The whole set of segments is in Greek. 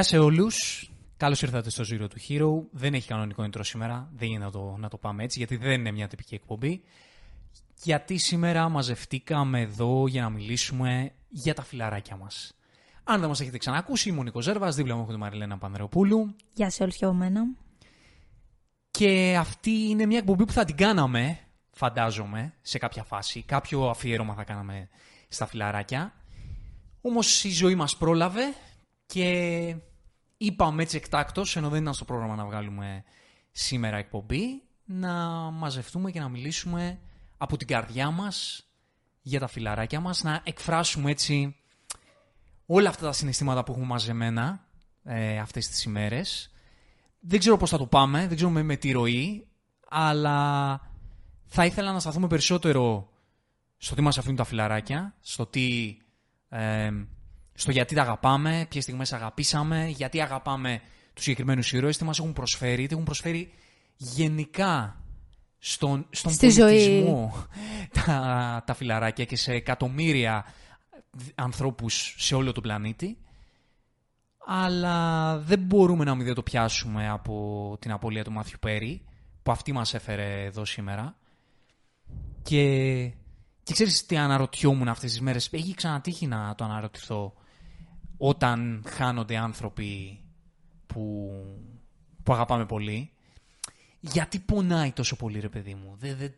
Γεια σε όλους. Καλώς ήρθατε στο Zero του Hero. Δεν έχει κανονικό intro σήμερα. Δεν είναι να το, να το πάμε έτσι, γιατί δεν είναι μια τυπική εκπομπή. Γιατί σήμερα μαζευτήκαμε εδώ για να μιλήσουμε για τα φιλαράκια μας. Αν δεν μας έχετε ξανακούσει, είμαι ο Νίκος Ζέρβας, δίπλα μου έχω τη Μαριλένα Πανδρεοπούλου. Γεια σε όλους και από μένα. Και αυτή είναι μια εκπομπή που θα την κάναμε, φαντάζομαι, σε κάποια φάση. Κάποιο αφιέρωμα θα κάναμε στα φιλαράκια. Όμως η ζωή μας πρόλαβε και είπαμε έτσι εκτάκτος, ενώ δεν ήταν στο πρόγραμμα να βγάλουμε σήμερα εκπομπή, να μαζευτούμε και να μιλήσουμε από την καρδιά μας για τα φιλαράκια μας, να εκφράσουμε έτσι όλα αυτά τα συναισθήματα που έχουμε μαζεμένα ε, αυτές τις ημέρες. Δεν ξέρω πώς θα το πάμε, δεν ξέρω με, με τι ροή, αλλά θα ήθελα να σταθούμε περισσότερο στο τι μας αφήνουν τα φιλαράκια, στο τι... Ε, στο γιατί τα αγαπάμε, ποιες στιγμές αγαπήσαμε, γιατί αγαπάμε τους συγκεκριμένους ήρωες, τι μας έχουν προσφέρει, τι έχουν προσφέρει γενικά στον, στον Στη πολιτισμό τα, τα φιλαράκια και σε εκατομμύρια ανθρώπους σε όλο τον πλανήτη. Αλλά δεν μπορούμε να μην το πιάσουμε από την απώλεια του Μάθιου Πέρι, που αυτή μας έφερε εδώ σήμερα. Και, και ξέρεις τι αναρωτιόμουν αυτές τις μέρες. Έχει ξανατύχει να το αναρωτηθώ όταν χάνονται άνθρωποι που, που αγαπάμε πολύ. Γιατί πονάει τόσο πολύ ρε παιδί μου; Δεν, δεν,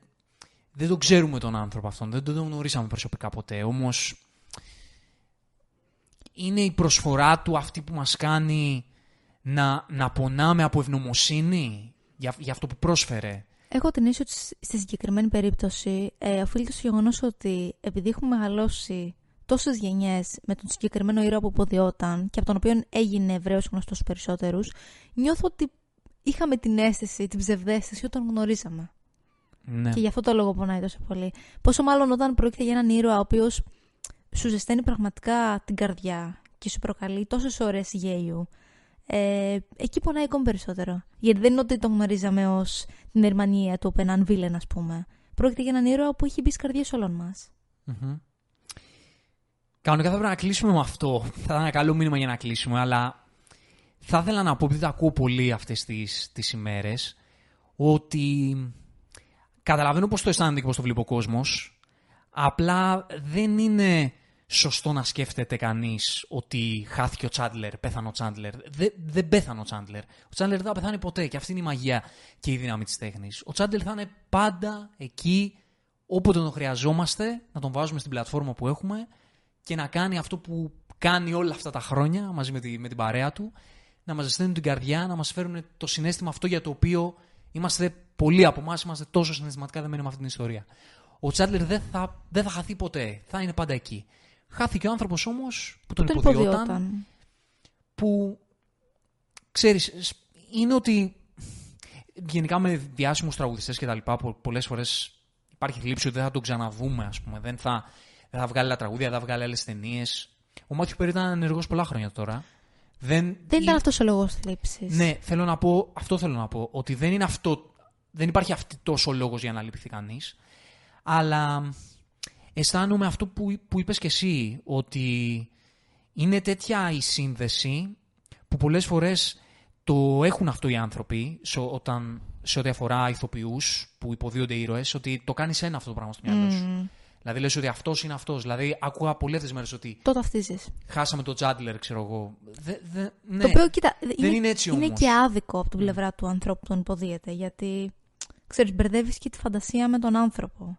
δεν τον ξέρουμε τον άνθρωπο αυτόν. Δεν τον γνωρίσαμε προσωπικά ποτέ. Όμως είναι η προσφορά του αυτή που μας κάνει να, να πονάμε από ευνομοσύνη για, για αυτό που πρόσφερε. Έχω την αίσθηση ότι στη συγκεκριμένη περίπτωση ε, οφείλεται στο γεγονός ότι επειδή έχουμε μεγαλώσει τόσες γενιές με τον συγκεκριμένο ήρωα που υποδιόταν και από τον οποίο έγινε Εβραίος γνωστός στους περισσότερους, νιώθω ότι είχαμε την αίσθηση, την ψευδέστηση όταν γνωρίζαμε. Ναι. Και γι' αυτό το λόγο πονάει τόσο πολύ. Πόσο μάλλον όταν πρόκειται για έναν ήρωα ο οποίος σου ζεσταίνει πραγματικά την καρδιά και σου προκαλεί τόσες ώρε γέλιου. Ε, εκεί πονάει ακόμη περισσότερο. Γιατί δεν είναι ότι τον γνωρίζαμε ως την ερμανία του έναν βίλεν, ας πούμε. Πρόκειται για έναν ήρωα που έχει μπει στις καρδιές όλων μας. Mm-hmm. Κανονικά θα πρέπει να κλείσουμε με αυτό. Θα ήταν ένα καλό μήνυμα για να κλείσουμε, αλλά θα ήθελα να πω, επειδή το ακούω πολύ αυτές τις, τις ημέρες, ότι καταλαβαίνω πώς το αισθάνεται και πώς το βλέπει ο κόσμος, απλά δεν είναι σωστό να σκέφτεται κανείς ότι χάθηκε ο Τσάντλερ, πέθανε ο Τσάντλερ. Δεν, δεν πέθανε ο Τσάντλερ. Ο Τσάντλερ δεν θα πεθάνει ποτέ και αυτή είναι η μαγεία και η δύναμη της τέχνης. Ο Τσάντλερ θα είναι πάντα εκεί, όποτε τον χρειαζόμαστε, να τον βάζουμε στην πλατφόρμα που έχουμε και να κάνει αυτό που κάνει όλα αυτά τα χρόνια μαζί με, τη, με την παρέα του, να μας ζεσταίνουν την καρδιά, να μας φέρουν το συνέστημα αυτό για το οποίο είμαστε πολλοί από εμάς είμαστε τόσο συναισθηματικά δεμένοι με αυτή την ιστορία. Ο Τσάντλερ δεν θα, δεν θα χαθεί ποτέ, θα είναι πάντα εκεί. Χάθηκε ο άνθρωπος όμως που τον, τον υποδιόταν, υποδιόταν, που ξέρεις, είναι ότι γενικά με διάσημους τραγουδιστές και τα λοιπά, πολλές φορές υπάρχει θλίψη ότι δεν θα τον ξαναδούμε, ας πούμε, δεν θα, δεν θα βγάλει άλλα τραγούδια, δεν θα βγάλει άλλες ταινίες. Ο Μάθιου Περί ήταν ενεργός πολλά χρόνια τώρα. Δεν, δεν ήταν αυτός ο λόγος θλίψης. Ναι, θέλω να πω, αυτό θέλω να πω. Ότι δεν είναι αυτό. Δεν υπάρχει αυτό τόσο λόγος για να λυπηθεί κανείς. Αλλά αισθάνομαι αυτό που, που είπες και εσύ, ότι είναι τέτοια η σύνδεση που πολλές φορές το έχουν αυτό οι άνθρωποι σε, όταν, σε ό,τι αφορά ηθοποιούς που υποδίονται ήρωες, ότι το κάνεις ένα αυτό το πράγμα στο μυαλό σου. Δηλαδή λες ότι αυτός είναι αυτός. Δηλαδή άκουγα πολλέ αυτές μέρες ότι. Το ταυτίζεις. Χάσαμε τον Τζάντλερ, ξέρω εγώ. Δε, δε, ναι. Το οποίο, κοίτα, δεν είναι, είναι έτσι όμως. Είναι και άδικο από την πλευρά του ανθρώπου που τον υποδίεται. Γιατί, ξέρεις, μπερδεύεις και τη φαντασία με τον άνθρωπο.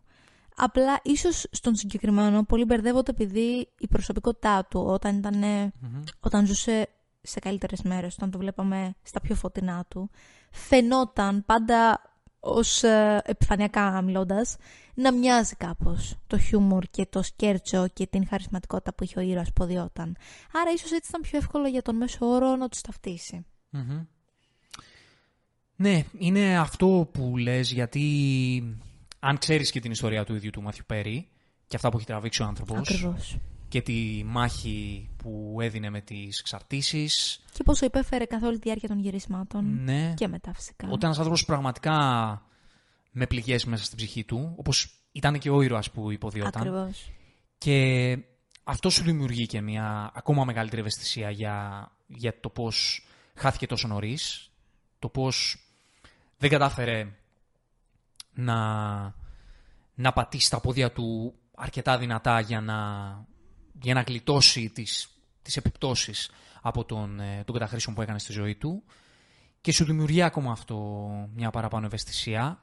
Απλά ίσως στον συγκεκριμένο πολύ μπερδεύονται επειδή η προσωπικότητά του όταν, ήταν, mm-hmm. όταν ζούσε σε καλύτερες μέρες, όταν το βλέπαμε στα πιο φωτεινά του, φαινόταν πάντα ως ε, επιφανειακά μιλώντας, να μοιάζει κάπως το χιούμορ και το σκέρτσο και την χαρισματικότητα που είχε ο ήρωας που διόταν. Άρα ίσως έτσι ήταν πιο εύκολο για τον μέσο όρο να τους ταυτισει mm-hmm. Ναι, είναι αυτό που λες γιατί αν ξέρεις και την ιστορία του ίδιου του Μάθιου Πέρι και αυτά που έχει τραβήξει ο άνθρωπος Ακριβώς. Και τη μάχη που έδινε με τις εξαρτήσεις και πόσο υπέφερε καθ' όλη τη διάρκεια των γυρισμάτων ναι. και μετά φυσικά. Όταν ένας άνθρωπος πραγματικά με πληγές μέσα στην ψυχή του, όπως ήταν και ο ήρωας που υποδιόταν. Ακριβώς. Και αυτό σου δημιουργεί και μια ακόμα μεγαλύτερη ευαισθησία για, για το πώς χάθηκε τόσο νωρίς, το πώς δεν κατάφερε να, να πατήσει τα πόδια του αρκετά δυνατά για να, για να γλιτώσει τις, τις επιπτώσεις από τον, ε, τον καταχρήσεων που έκανε στη ζωή του και σου δημιουργεί ακόμα αυτό μια παραπάνω ευαισθησία.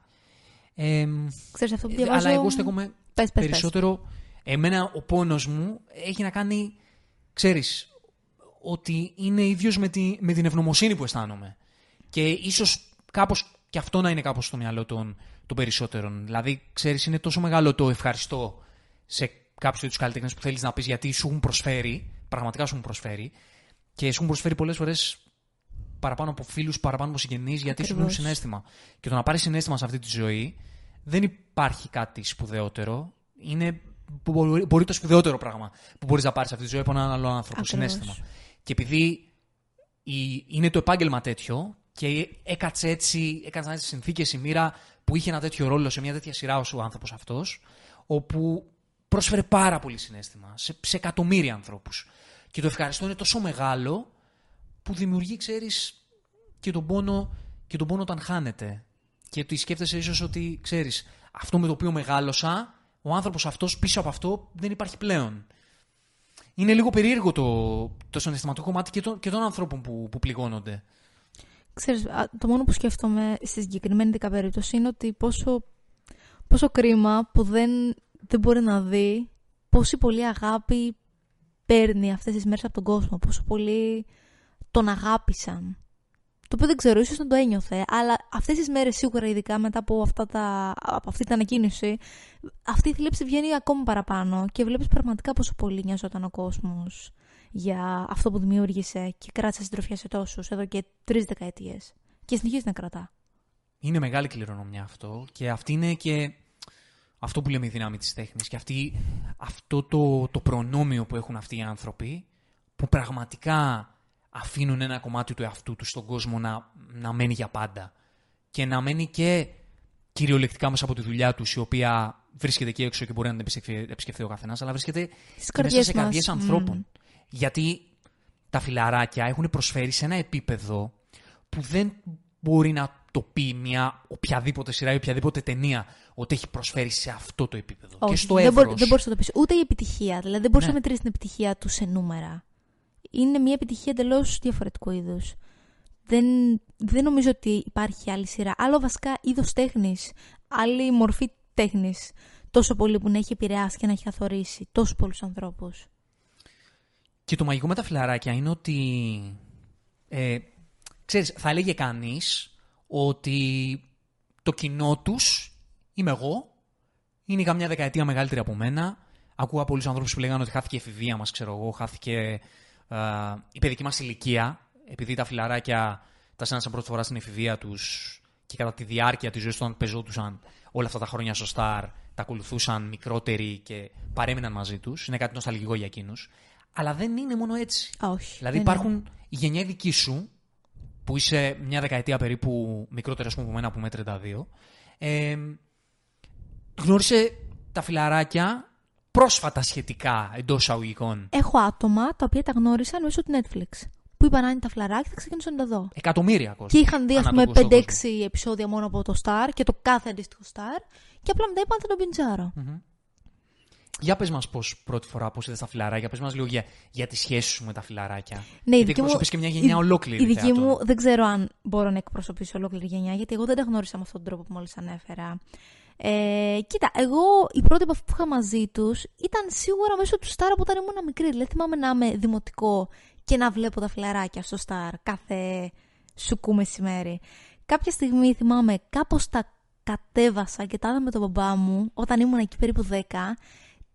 Ε, Ξέρεις, αυτό που διαβάζω... Αλλά εγώ στέκομαι Πες, πες, περισσότερο... Εμένα ο πόνος μου έχει να κάνει, ξέρεις, ότι είναι ίδιος με, τη, με την ευγνωμοσύνη που αισθάνομαι. Και ίσως κάπως και αυτό να είναι κάπως στο μυαλό των, των περισσότερων. Δηλαδή, ξέρεις, είναι τόσο μεγάλο το ευχαριστώ σε κάποιου του καλλιτέχνες που θέλεις να πεις γιατί σου έχουν προσφέρει, πραγματικά σου έχουν προσφέρει, και σου έχουν προσφέρει πολλές φορές παραπάνω από φίλους, παραπάνω από συγγενείς, γιατί σου δίνουν συνέστημα. Και το να πάρεις συνέστημα σε αυτή τη ζωή δεν υπάρχει κάτι σπουδαιότερο. Είναι μπορεί, μπορεί το σπουδαιότερο πράγμα που μπορείς να πάρεις σε αυτή τη ζωή από έναν άλλο άνθρωπο. Ακριβώς. Συνέστημα. Και επειδή η, είναι το επάγγελμα τέτοιο και έκατσε έτσι, έκατσε έτσι συνθήκες η μοίρα που είχε ένα τέτοιο ρόλο σε μια τέτοια σειρά ως ο άνθρωπος αυτός, όπου πρόσφερε πάρα πολύ συνέστημα σε, σε εκατομμύρια ανθρώπους. Και το ευχαριστώ είναι τόσο μεγάλο που δημιουργεί, ξέρεις, και τον πόνο, και τον πόνο όταν χάνεται. Και ότι σκέφτεσαι ίσως ότι, ξέρεις, αυτό με το οποίο μεγάλωσα, ο άνθρωπος αυτός πίσω από αυτό δεν υπάρχει πλέον. Είναι λίγο περίεργο το, το συναισθηματικό κομμάτι και, το, και των ανθρώπων που, που πληγώνονται. Ξέρεις, α, το μόνο που σκέφτομαι στη συγκεκριμένη δικά περίπτωση είναι ότι πόσο, πόσο κρίμα που δεν, δεν μπορεί να δει πόση πολύ αγάπη παίρνει αυτές τις μέρες από τον κόσμο, πόσο πολύ τον αγάπησαν. Το οποίο δεν ξέρω, ίσως να το ένιωθε, αλλά αυτές τις μέρες σίγουρα ειδικά μετά από, αυτά τα, από αυτή την ανακοίνωση, αυτή η θλίψη βγαίνει ακόμη παραπάνω και βλέπεις πραγματικά πόσο πολύ νοιαζόταν ο κόσμος για αυτό που δημιούργησε και κράτησε συντροφιά σε τόσους εδώ και τρεις δεκαετίες. Και συνεχίζει να κρατά. Είναι μεγάλη κληρονομιά αυτό και αυτή είναι και αυτό που λέμε η δύναμη της τέχνης και αυτή, αυτό το, το προνόμιο που έχουν αυτοί οι άνθρωποι που πραγματικά αφήνουν ένα κομμάτι του εαυτού τους στον κόσμο να, να μένει για πάντα και να μένει και κυριολεκτικά μέσα από τη δουλειά τους, η οποία βρίσκεται εκεί έξω και μπορεί να την επισκεφθεί, επισκεφθεί ο καθένας, αλλά βρίσκεται Στις και μέσα καρδιές σε μας. καρδιές ανθρώπων. Μμμ. Γιατί τα φιλαράκια έχουν προσφέρει σε ένα επίπεδο που δεν μπορεί να το πει μια οποιαδήποτε σειρά ή οποιαδήποτε ταινία ότι έχει προσφέρει σε αυτό το επίπεδο. και στο δεν, εύρος. μπορεί, δεν μπορείς να το πεις. Ούτε η επιτυχία. Δηλαδή δεν μπορείς Ναι. να μετρήσεις την επιτυχία του σε νούμερα. Είναι μια επιτυχία εντελώς διαφορετικού είδους. Δεν, δεν νομίζω ότι υπάρχει άλλη σειρά. Άλλο βασικά είδος τέχνης. Άλλη μορφή τέχνης. Τόσο πολύ που να έχει επηρεάσει και να έχει καθορίσει τόσους πολλούς ανθρώπους. Και το μαγικό με τα φιλαράκια είναι ότι. Ε, ξέρεις, θα έλεγε κανείς ότι το κοινό τους είμαι εγώ, είναι καμιά δεκαετία μεγαλύτερη από μένα. Ακούω πολλούς ανθρώπους που λέγανε ότι χάθηκε η εφηβεία μας, ξέρω εγώ, χάθηκε ε, η παιδική μας ηλικία, επειδή τα φιλαράκια τα σένασαν πρώτη φορά στην εφηβεία τους και κατά τη διάρκεια της ζωής τους, όταν πεζόντουσαν όλα αυτά τα χρόνια στο Star, τα ακολουθούσαν μικρότεροι και παρέμειναν μαζί τους. Είναι κάτι νοσταλγικό για εκείνους. Αλλά δεν είναι μόνο έτσι. Όχι. Δηλαδή δεν υπάρχουν η γενιά δική σου, που είσαι μια δεκαετία περίπου μικρότερη ας πούμε, από μένα που είμαι 32, ε, γνώρισε τα φιλαράκια πρόσφατα σχετικά εντός εισαγωγικών. Έχω άτομα τα οποία τα γνώρισαν μέσω του Netflix. Που είπαν αν είναι τα φλαράκια θα ξεκινήσουν να τα δω. Εκατομμύρια κόσμο. Και είχαν δει, ας ανά πούμε, τον κόσμο. 5-6 επεισόδια μόνο από το Star και το κάθε αντίστοιχο Star. Και απλά μετά είπαν θα τον πιντζάρω. Για πες μας πώς πρώτη φορά πώς είδες τα φιλαράκια, πες μας λίγο για, για τη σχέση σου με τα φιλαράκια. Ναι, η Γιατί δική μου, εκπροσωπείς και μια γενιά η- ολόκληρη Η δική θεατών. μου δεν ξέρω αν μπορώ να εκπροσωπήσω ολόκληρη γενιά, γιατί εγώ δεν τα γνώρισα με αυτόν τον τρόπο που μόλις ανέφερα. Ε, κοίτα, εγώ η πρώτη επαφή που είχα μαζί τους ήταν σίγουρα μέσω του Star από όταν ήμουν μικρή. Δηλαδή θυμάμαι να είμαι δημοτικό και να βλέπω τα φιλαράκια στο Star κάθε σουκού μεσημέρι. Κάποια στιγμή θυμάμαι κάπως τα κατέβασα και τα είδα με τον μπαμπά μου όταν ήμουν εκεί περίπου 10.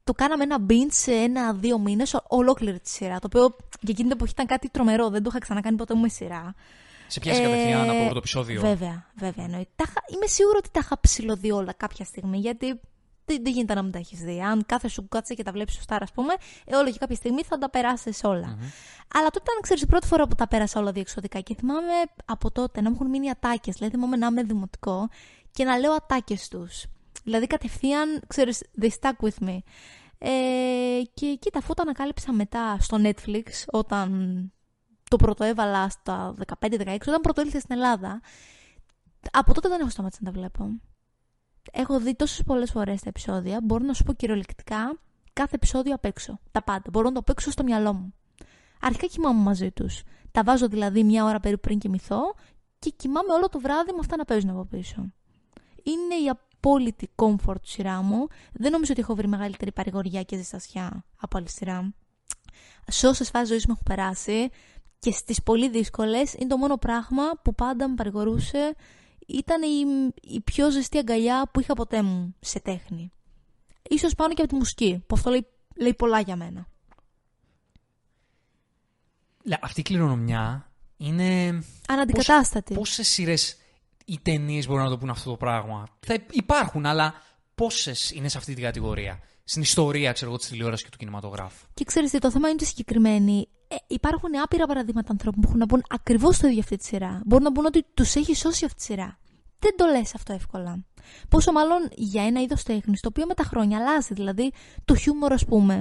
Το κάναμε ένα binge σε ένα-δύο μήνες ολόκληρη τη σειρά. Το οποίο για εκείνη την εποχή ήταν κάτι τρομερό. Δεν το είχα ξανακάνει ποτέ μου με σειρά. Σε πιάσει κατευθείαν από το Ε, πρώτο επεισόδιο. Βέβαια, βέβαια εννοείται. Τα είχα- είμαι σίγουρη ότι τα είχα ψηλωδεί όλα κάποια στιγμή, γιατί δεν, δεν γίνεται να μην τα έχεις δει. Αν κάθε σου κάτσε και τα βλέπεις σωστά, ας πούμε, ε, όλο και κάποια στιγμή θα τα περάσεις όλα. Αλλά τότε ήταν, ξέρεις, η πρώτη φορά που τα πέρασα όλα διεξοδικά και θυμάμαι από τότε να μου έχουν μείνει ατάκες. Δηλαδή, θυμάμαι να είμαι δημοτικό και να λέω ατάκες τους. Δηλαδή, κατευθείαν, ξέρεις, they stuck with me. Ε, και κοίτα, αφού το ανακάλυψα μετά στο Netflix, όταν το πρωτοέβαλα στα 15-16, όταν πρωτοήλθε στην Ελλάδα. Από τότε δεν έχω σταματήσει να τα βλέπω. Έχω δει τόσες πολλές φορές τα επεισόδια, μπορώ να σου πω κυριολεκτικά κάθε επεισόδιο απ' έξω. Τα πάντα. Μπορώ να το παίξω στο μυαλό μου. Αρχικά κοιμάμαι μαζί τους. Τα βάζω δηλαδή μια ώρα περίπου πριν κοιμηθώ και κοιμάμαι όλο το βράδυ με αυτά να παίζουν από πίσω. Είναι η απόλυτη comfort σειρά μου. Δεν νομίζω ότι έχω βρει μεγαλύτερη παρηγοριά και ζεστασιά από άλλη σειρά. Σε όσες φάσεις ζωής μου έχω περάσει και στις πολύ δύσκολες είναι το μόνο πράγμα που πάντα με παρηγορούσε. Ήταν η, η πιο ζεστή αγκαλιά που είχα ποτέ μου σε τέχνη. Ίσως πάνω και από τη μουσική, που αυτό λέει, λέει πολλά για μένα. Αυτή η κληρονομιά είναι. Αναντικατάστατη. Πόσες σειρές οι ταινίες μπορούν να το πούν αυτό το πράγμα; Θα υπάρχουν, αλλά πόσες είναι σε αυτή την κατηγορία; Στην ιστορία, ξέρω εγώ, της τηλεόρασης και του κινηματογράφου. Και ξέρετε, το θέμα είναι ότι συγκεκριμένοι. Ε, υπάρχουν άπειρα παραδείγματα ανθρώπων που έχουν να πούν ακριβώς το ίδιο αυτή τη σειρά. Μπορούν να πούν ότι τους έχει σώσει αυτή τη σειρά. Δεν το λες αυτό εύκολα. Πόσο μάλλον για ένα είδος τέχνης, το οποίο με τα χρόνια αλλάζει. Δηλαδή, το χιούμορ, ας πούμε,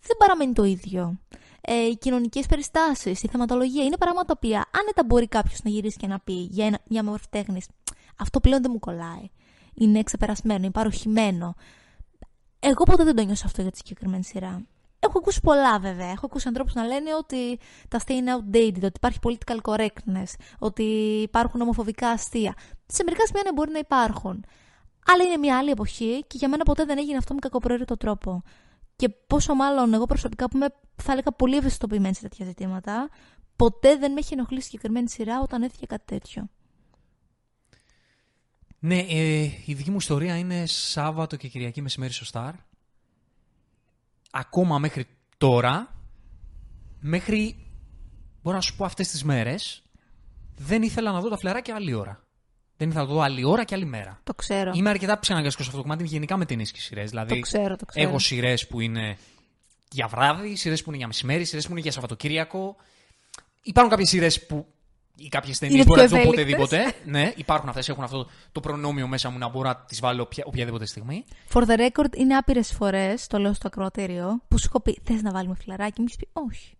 δεν παραμένει το ίδιο ε, οι κοινωνικές περιστάσεις, η θεματολογία. Είναι πράγματα τα οποία άνετα μπορεί κάποιος να γυρίσει και να πει για ένα, μια μορφή τέχνης. Αυτό πλέον δεν μου κολλάει. Είναι ξεπερασμένο, είναι παροχημένο. Εγώ ποτέ δεν το νιώσω αυτό για τη συγκεκριμένη σειρά. Έχω ακούσει πολλά βέβαια. Έχω ακούσει ανθρώπους να λένε ότι τα αστεία είναι outdated, ότι υπάρχει political correctness, ότι υπάρχουν ομοφοβικά αστεία. Σε μερικά σημεία ναι, μπορεί να υπάρχουν. Αλλά είναι μια άλλη εποχή και για μένα ποτέ δεν έγινε αυτό με κακοπροαίρετο τρόπο. Και πόσο μάλλον εγώ προσωπικά που είμαι, θα έλεγα, πολύ ευαισθητοποιημένη σε τέτοια ζητήματα, ποτέ δεν με έχει ενοχλήσει συγκεκριμένη σειρά όταν έφυγε κάτι τέτοιο. Ναι, ε, η δική μου ιστορία είναι Σάββατο και Κυριακή μεσημέρι στο Star. Ακόμα μέχρι τώρα, μέχρι, μπορώ να σου πω αυτές τις μέρες, δεν ήθελα να δω τα φλεράκια άλλη ώρα. Δεν ήθελα να το δω άλλη ώρα και άλλη μέρα. Το ξέρω. Είμαι αρκετά ψυχαναγκαστικό σε αυτό το κομμάτι, γενικά με ταινίε και σειρές. Δηλαδή, το ξέρω, το ξέρω. Έχω σειρές που είναι για βράδυ, σειρές που είναι για μεσημέρι, σειρές που είναι για Σαββατοκύριακο. Υπάρχουν κάποιες σειρές που ή κάποιες ταινίες μπορεί να τις δω οποτεδήποτε. ναι, υπάρχουν αυτές, έχουν αυτό το προνόμιο μέσα μου να μπορώ να τις βάλω οποια, οποιαδήποτε στιγμή. For the record, είναι άπειρες φορές, το λέω στο ακροατήριο, που σου έχω πει Θες να βάλουμε φιλαράκι, μου έχεις πει Όχι.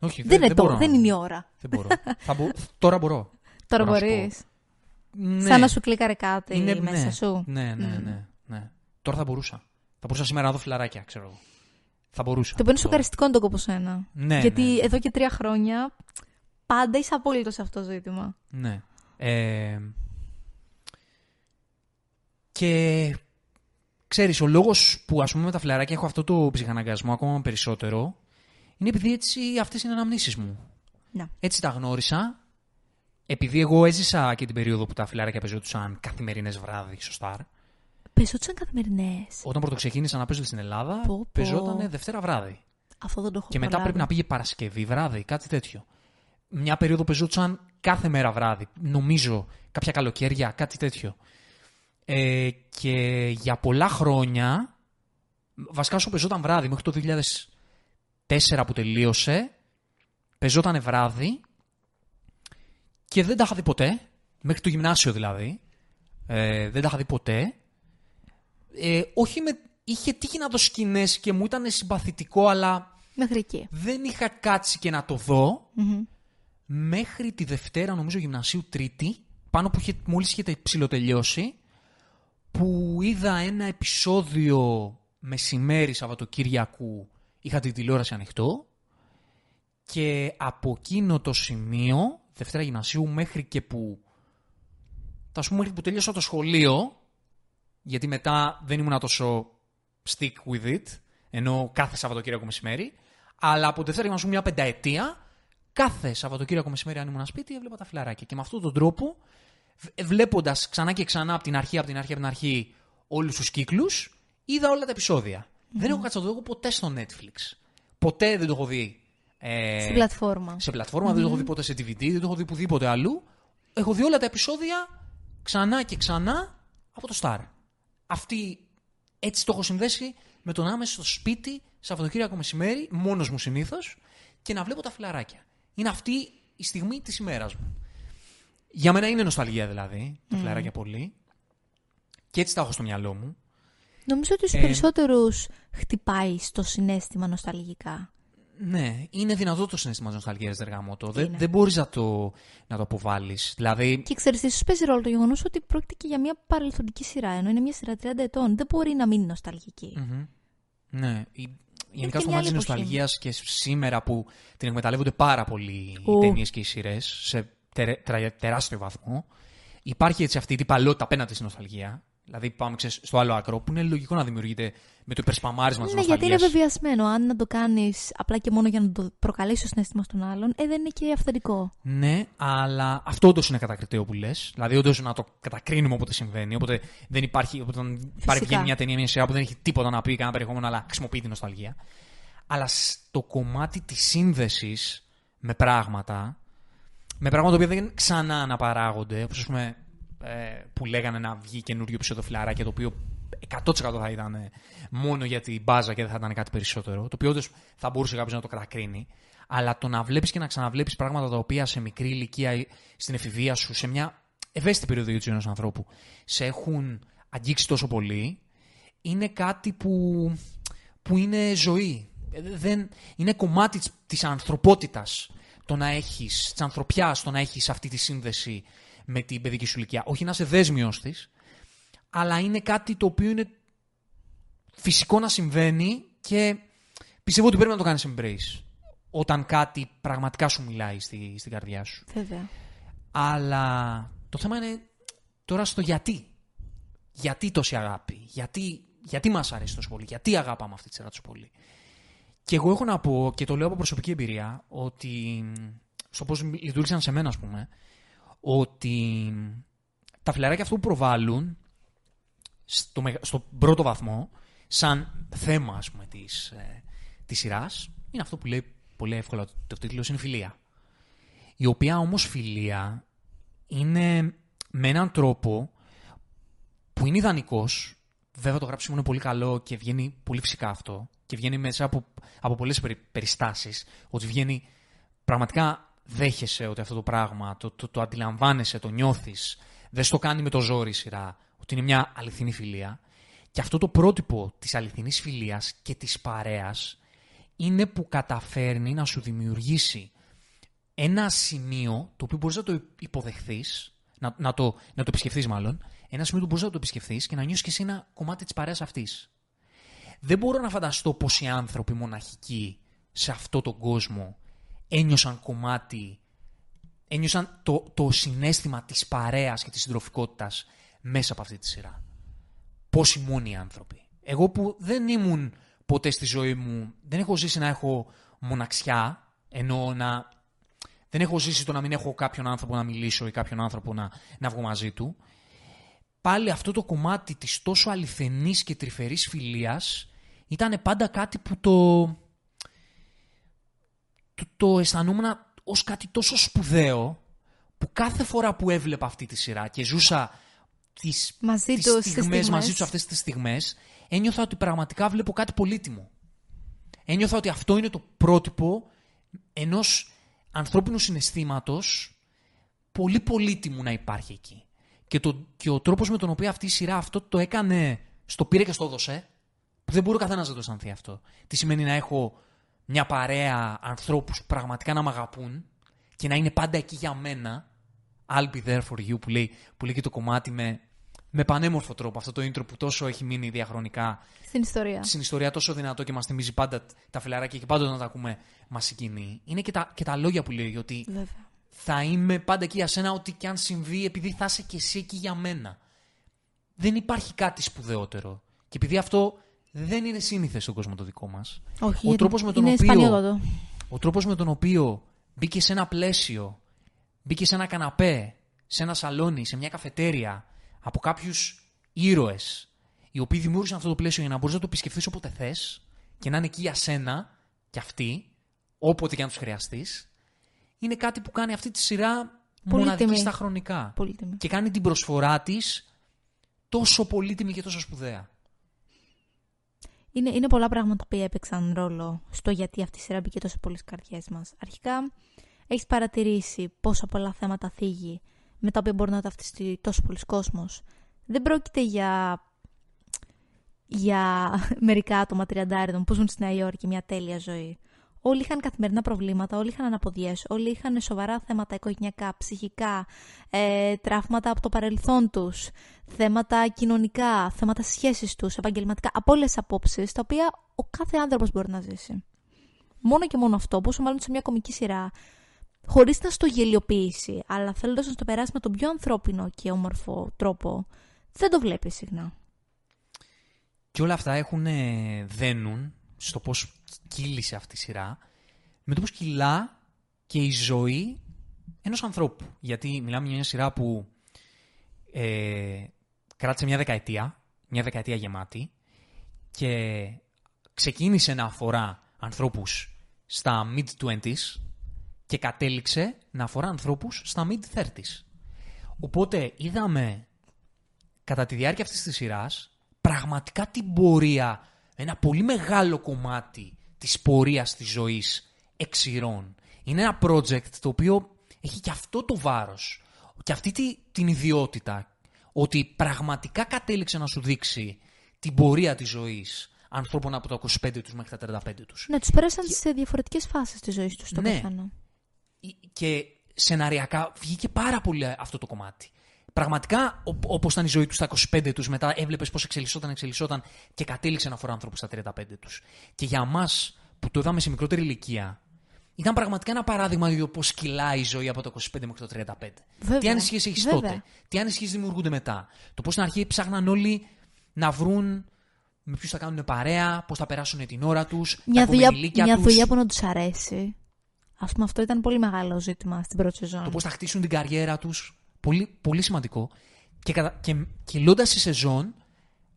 Όχι, δεν, δεν, είναι δεν, τώρα, μπορώ. δεν είναι η ώρα. Δεν μπορώ. Θα μπο... Τώρα μπορώ. Τώρα Μπορώ να σου μπορείς. Ναι. Σαν να σου κλικάρει κάτι Είναι- μέσα ναι. σου. Ναι, ναι, ναι, ναι. Τώρα θα μπορούσα. Θα μπορούσα σήμερα να δω φιλαράκια, ξέρω εγώ. Θα μπορούσα. Το οποίο είναι Το- σοκαριστικό να το κόπο σένα. Ναι, Γιατί ναι. εδώ και τρία χρόνια πάντα είσαι απόλυτος σε αυτό το ζήτημα. Ναι. Ε, και ξέρεις, ο λόγος που ας πούμε με τα φιλαράκια έχω αυτό το ψυχαναγκασμό ακόμα περισσότερο είναι επειδή έτσι αυτές είναι αναμνήσεις μου. Να. Έτσι τα γνώρισα. Επειδή εγώ έζησα και την περίοδο που τα φιλαράκια παίζονταν καθημερινές βράδυ στο Star. Πεζόντουσαν καθημερινές. Όταν πρωτοξεκίνησα να παίζω στην Ελλάδα, Πω, πω. παίζονταν Δευτέρα βράδυ. Αυτό δεν το έχω Και μετά προλάβει. πρέπει να πήγε Παρασκευή βράδυ, κάτι τέτοιο. Μια περίοδο πεζόντουσαν κάθε μέρα βράδυ. Νομίζω κάποια καλοκαίρια, κάτι τέτοιο. Ε, και για πολλά χρόνια, βασικά όσο πεζόταν βράδυ, μέχρι το 2004 που τελείωσε, πεζόταν βράδυ και δεν τα είχα δει ποτέ, μέχρι το γυμνάσιο δηλαδή. Ε, δεν τα είχα δει ποτέ. Ε, όχι με... Είχε τύχει να δω σκηνές και μου ήταν συμπαθητικό, αλλά Μέχρι εκεί. δεν είχα κάτσει και να το δω Μμμ. Μέχρι τη Δευτέρα, νομίζω, γυμνασίου Τρίτη, πάνω που είχε, μόλις είχε ψηλοτελειώσει, που είδα ένα επεισόδιο μεσημέρι Σαββατοκύριακου, είχα την τηλεόραση ανοιχτό και από εκείνο το σημείο, Δευτέρα γυμνασίου, μέχρι και που, θα σου πω μέχρι που τελείωσα το σχολείο, γιατί μετά δεν ήμουν τόσο stick with it, ενώ κάθε Σαββατοκύριακο μεσημέρι, αλλά από Δευτέρα γυμνασίου μια πενταετία, κάθε Σαββατοκύριακο μεσημέρι, αν ήμουν σπίτι, έβλεπα τα φιλαράκια. Και με αυτόν τον τρόπο, βλέποντας ξανά και ξανά από την αρχή, από την αρχή, από την αρχή, όλους τους κύκλους, είδα όλα τα επεισόδια. Δεν έχω κάτσει να το δω ποτέ στο Netflix. Ποτέ δεν το έχω δει. Ε, Στην πλατφόρμα. σε πλατφόρμα, δεν το έχω δει ποτέ σε DVD, δεν το έχω δει πουδήποτε αλλού. Έχω δει όλα τα επεισόδια ξανά και ξανά από το Star. Αυτή έτσι το έχω συνδέσει με το να είμαι στο σπίτι Σαββατοκύριακο μεσημέρι, μόνος μου συνήθως, και να βλέπω τα φιλαράκια. Είναι αυτή η στιγμή της ημέρας μου. Για μένα είναι νοσταλγία δηλαδή, τα φιλαράκια πολύ. Και έτσι τα έχω στο μυαλό μου. Νομίζω ότι στους Ε, περισσότερους χτυπάει στο συνέστημα νοσταλγικά. Ναι, είναι δυνατό το συνέστημα τη νοσταλγία, Δεργαμότο. Δεν, Είναι. δεν μπορείς να το, να το αποβάλεις. Δηλαδή, Και ξέρεις, ίσως παίζει ρόλο το γεγονός ότι πρόκειται και για μια παρελθοντική σειρά, ενώ είναι μια σειρά 30 ετών. Δεν μπορεί να μείνει νοσταλγική. Μμμ. Ναι. Η- Γενικά και στο μια κομμάτι τη άλλη εποχή. νοσταλγίας και σήμερα που την εκμεταλλεύονται πάρα πολύ οι Ου. ταινίες και οι σειρές σε τερε- τρα- τεράστιο βαθμό, υπάρχει έτσι αυτή η τυπαλότητα απέναντι στην νοσταλγία. Δηλαδή, πάμε ξέρεις, στο άλλο άκρο, που είναι λογικό να δημιουργείται με το υπερσπαμάρισμα της Ναι, γιατί είναι νοσταλγία. βεβαιασμένο. Αν να το κάνεις απλά και μόνο για να το προκαλέσεις το συνέστημα στον άλλον, ε, δεν είναι και αυθεντικό. Ναι, αλλά αυτό όντως είναι κατακριτέο που λες. Δηλαδή, όντως να το κατακρίνουμε όποτε συμβαίνει. Οπότε δεν υπάρχει. Οπότε όταν υπάρχει βγαίνει μια ταινία, μια σειρά που δεν έχει τίποτα να πει, κανένα περιεχόμενο, αλλά χρησιμοποιεί την νοσταλγία. Αλλά στο κομμάτι της σύνδεσης με πράγματα, με πράγματα που δεν ξανά αναπαράγονται, όπως πούμε ε, που λέγανε να βγει καινούριο ψευδοφιλαράκι, το οποίο 100% θα ήταν ε, μόνο για την μπάζα και δεν θα ήταν κάτι περισσότερο. Το οποίο όντως θα μπορούσε κάποιος να το κατακρίνει. Αλλά το να βλέπεις και να ξαναβλέπεις πράγματα τα οποία σε μικρή ηλικία ή στην εφηβεία σου, σε μια ευαίσθητη περίοδο τους ενό ανθρώπους, σε έχουν αγγίξει τόσο πολύ, είναι κάτι που, που είναι ζωή. Ε, Δεν, είναι κομμάτι της, της ανθρωπότητας το να έχεις, της ανθρωπιάς το να έχεις αυτή τη σύνδεση με την παιδική σου ηλικία. Όχι να είσαι δέσμιος της, αλλά είναι κάτι το οποίο είναι φυσικό να συμβαίνει και πιστεύω ότι πρέπει να το κάνεις embrace όταν κάτι πραγματικά σου μιλάει στη, στην καρδιά σου. Βέβαια. Αλλά το θέμα είναι τώρα στο γιατί. Γιατί τόση αγάπη, γιατί, γιατί μας αρέσει τόσο πολύ, γιατί αγαπάμε αυτή τη σειρά τόσο πολύ. Και εγώ έχω να πω, και το λέω από προσωπική εμπειρία, ότι στο πώς λειτουργήσαν σε μένα, ας πούμε, ότι τα φιλαράκια αυτό που προβάλλουν στο, μεγα- στο πρώτο βαθμό, σαν θέμα, ας πούμε, της, ε, της σειράς, είναι αυτό που λέει πολύ εύκολα το, το τίτλος, είναι φιλία. Η οποία όμως φιλία είναι με έναν τρόπο που είναι ιδανικός, βέβαια το γράψιμο είναι πολύ καλό και βγαίνει πολύ φυσικά αυτό και βγαίνει μέσα από, από πολλές περι, περιστάσεις, ότι βγαίνει πραγματικά δέχεσαι ότι αυτό το πράγμα, το, το, το αντιλαμβάνεσαι, το νιώθεις, δεν στο κάνει με το ζόρι η σειρά, ότι είναι μια αληθινή φιλία. Και αυτό το πρότυπο της αληθινής φιλίας και της παρέας είναι που καταφέρνει να σου δημιουργήσει ένα σημείο το οποίο μπορείς να το υποδεχθείς, να, να, το, να το επισκεφθείς μάλλον, ένα σημείο που μπορείς να το επισκεφθείς και να νιώσεις και εσύ ένα κομμάτι της παρέας αυτής. Δεν μπορώ να φανταστώ πως οι άνθρωποι μοναχικοί σε αυτό τον κόσμο ένιωσαν κομμάτι, ένιωσαν το, το συνέστημα της παρέας και της συντροφικότητας μέσα από αυτή τη σειρά. Πόσοι μόνοι άνθρωποι. Εγώ που δεν ήμουν ποτέ στη ζωή μου, δεν έχω ζήσει να έχω μοναξιά, ενώ να... Δεν έχω ζήσει το να μην έχω κάποιον άνθρωπο να μιλήσω ή κάποιον άνθρωπο να, να βγω μαζί του. Πάλι αυτό το κομμάτι της τόσο αληθενής και τρυφερής φιλίας ήταν πάντα κάτι που το, το, το αισθανόμουν ως κάτι τόσο σπουδαίο που κάθε φορά που έβλεπα αυτή τη σειρά και ζούσα τις, Μαζί τις τους στις στιγμές, στιγμές. μαζί τους αυτές τις στιγμές, ένιωθα ότι πραγματικά βλέπω κάτι πολύτιμο. Ένιωθα ότι αυτό είναι το πρότυπο ενός ανθρώπινου συναισθήματος πολύ πολύτιμου να υπάρχει εκεί. Και, το, και ο τρόπος με τον οποίο αυτή η σειρά αυτό το έκανε, στο πήρε και στο έδωσε, που δεν μπορεί ο καθένας να το αισθανθεί αυτό. Τι σημαίνει να έχω μια παρέα ανθρώπους που πραγματικά να με αγαπούν και να είναι πάντα εκεί για μένα. I'll be there for you που λέει, που λέει και το κομμάτι με, με πανέμορφο τρόπο. Αυτό το intro που τόσο έχει μείνει διαχρονικά Στην ιστορία. στην ιστορία τόσο δυνατό και μας θυμίζει πάντα τα φιλαράκια και πάντα όταν τα ακούμε μας συγκινεί. Είναι και τα, και τα λόγια που λέει ότι Βέβαια. θα είμαι πάντα εκεί για σένα ό,τι και αν συμβεί επειδή θα είσαι και εσύ εκεί για μένα. Δεν υπάρχει κάτι σπουδαιότερο. Και επειδή αυτό δεν είναι σύνηθες στον κόσμο το δικό μας, Όχι, ο γιατί τρόπος με τον είναι οποίο- σπανιότατο. ο τρόπος με τον οποίο μπήκε σε ένα πλαίσιο, μπήκε σε ένα καναπέ, σε ένα σαλόνι, σε μια καφετέρια, από κάποιους ήρωες, οι οποίοι δημιούργησαν αυτό το πλαίσιο για να μπορείς να το επισκεφθείς όποτε θες και να είναι εκεί για σένα και αυτοί, όποτε και αν τους χρειαστείς, είναι κάτι που κάνει αυτή τη σειρά Πολύτιμη. μοναδική στα χρονικά. Πολύτιμη. Και κάνει την προσφορά της τόσο πολύτιμη και τόσο σπουδαία. Είναι, είναι πολλά πράγματα που έπαιξαν ρόλο στο γιατί αυτή η σειρά μπήκε τόσο πολλέ καρδιές μας. Αρχικά, έχεις παρατηρήσει πόσα πολλά θέματα θίγει με τα οποία μπορεί να ταυτιστεί τόσο πολλοί κόσμος. Δεν πρόκειται για, για μερικά άτομα τριαντάριδων που ζουν στη Νέα Υόρκη μια τέλεια ζωή. Όλοι είχαν καθημερινά προβλήματα, όλοι είχαν αναποδιές, όλοι είχαν σοβαρά θέματα οικογενειακά, ψυχικά, ε, τραύματα από το παρελθόν τους, θέματα κοινωνικά, θέματα σχέσεις τους, επαγγελματικά, από όλες τις απόψεις, τα οποία ο κάθε άνθρωπος μπορεί να ζήσει. Μόνο και μόνο αυτό, πόσο μάλλον σε μια κομική σειρά, χωρίς να στο γελιοποιήσει, αλλά θέλοντας να στο περάσει με τον πιο ανθρώπινο και όμορφο τρόπο, δεν το βλέπει συχνά. Και όλα αυτά έχουν δένουν στο πώς κύλησε αυτή η σειρά με το πώς κυλά και η ζωή ενός ανθρώπου. Γιατί μιλάμε για μια σειρά που ε, κράτησε μια δεκαετία, μια δεκαετία γεμάτη και ξεκίνησε να αφορά ανθρώπους στα mid-20s και κατέληξε να αφορά ανθρώπους στα mid-30s. Οπότε είδαμε κατά τη διάρκεια αυτής της σειράς πραγματικά την πορεία, ένα πολύ μεγάλο κομμάτι της πορείας της ζωής εξηρών. Είναι ένα project το οποίο έχει και αυτό το βάρος και αυτή τη, την ιδιότητα ότι πραγματικά κατέληξε να σου δείξει την πορεία της ζωής ανθρώπων από τα 25 τους μέχρι τα 35 τους. Ναι, τους πέρασαν σε διαφορετικές φάσεις της ζωής τους το ναι. Και σεναριακά βγήκε πάρα πολύ αυτό το κομμάτι. Πραγματικά, όπως ήταν η ζωή τους στα 25 τους, μετά έβλεπες πώς εξελισσόταν, εξελισσόταν και κατέληξε να αφορά άνθρωπου στα 35 τους. Και για εμά που το είδαμε σε μικρότερη ηλικία, ήταν πραγματικά ένα παράδειγμα για το πώς κυλάει η ζωή από το 25 μέχρι το 35. Βέβαια, τι ανησυχίες έχεις τότε, τι ανησυχίες δημιουργούνται μετά. Το πώς στην αρχή ψάχναν όλοι να βρουν με ποιους θα κάνουν παρέα, πώς θα περάσουν την ώρα τους, μια, δουλειά, μια τους. δουλειά που να τους αρέσει. Α πούμε, αυτό ήταν πολύ μεγάλο ζήτημα στην πρώτη σεζόν. Το πώς θα χτίσουν την καριέρα τους. Πολύ, πολύ σημαντικό. Και, και κυλώντας τη σεζόν,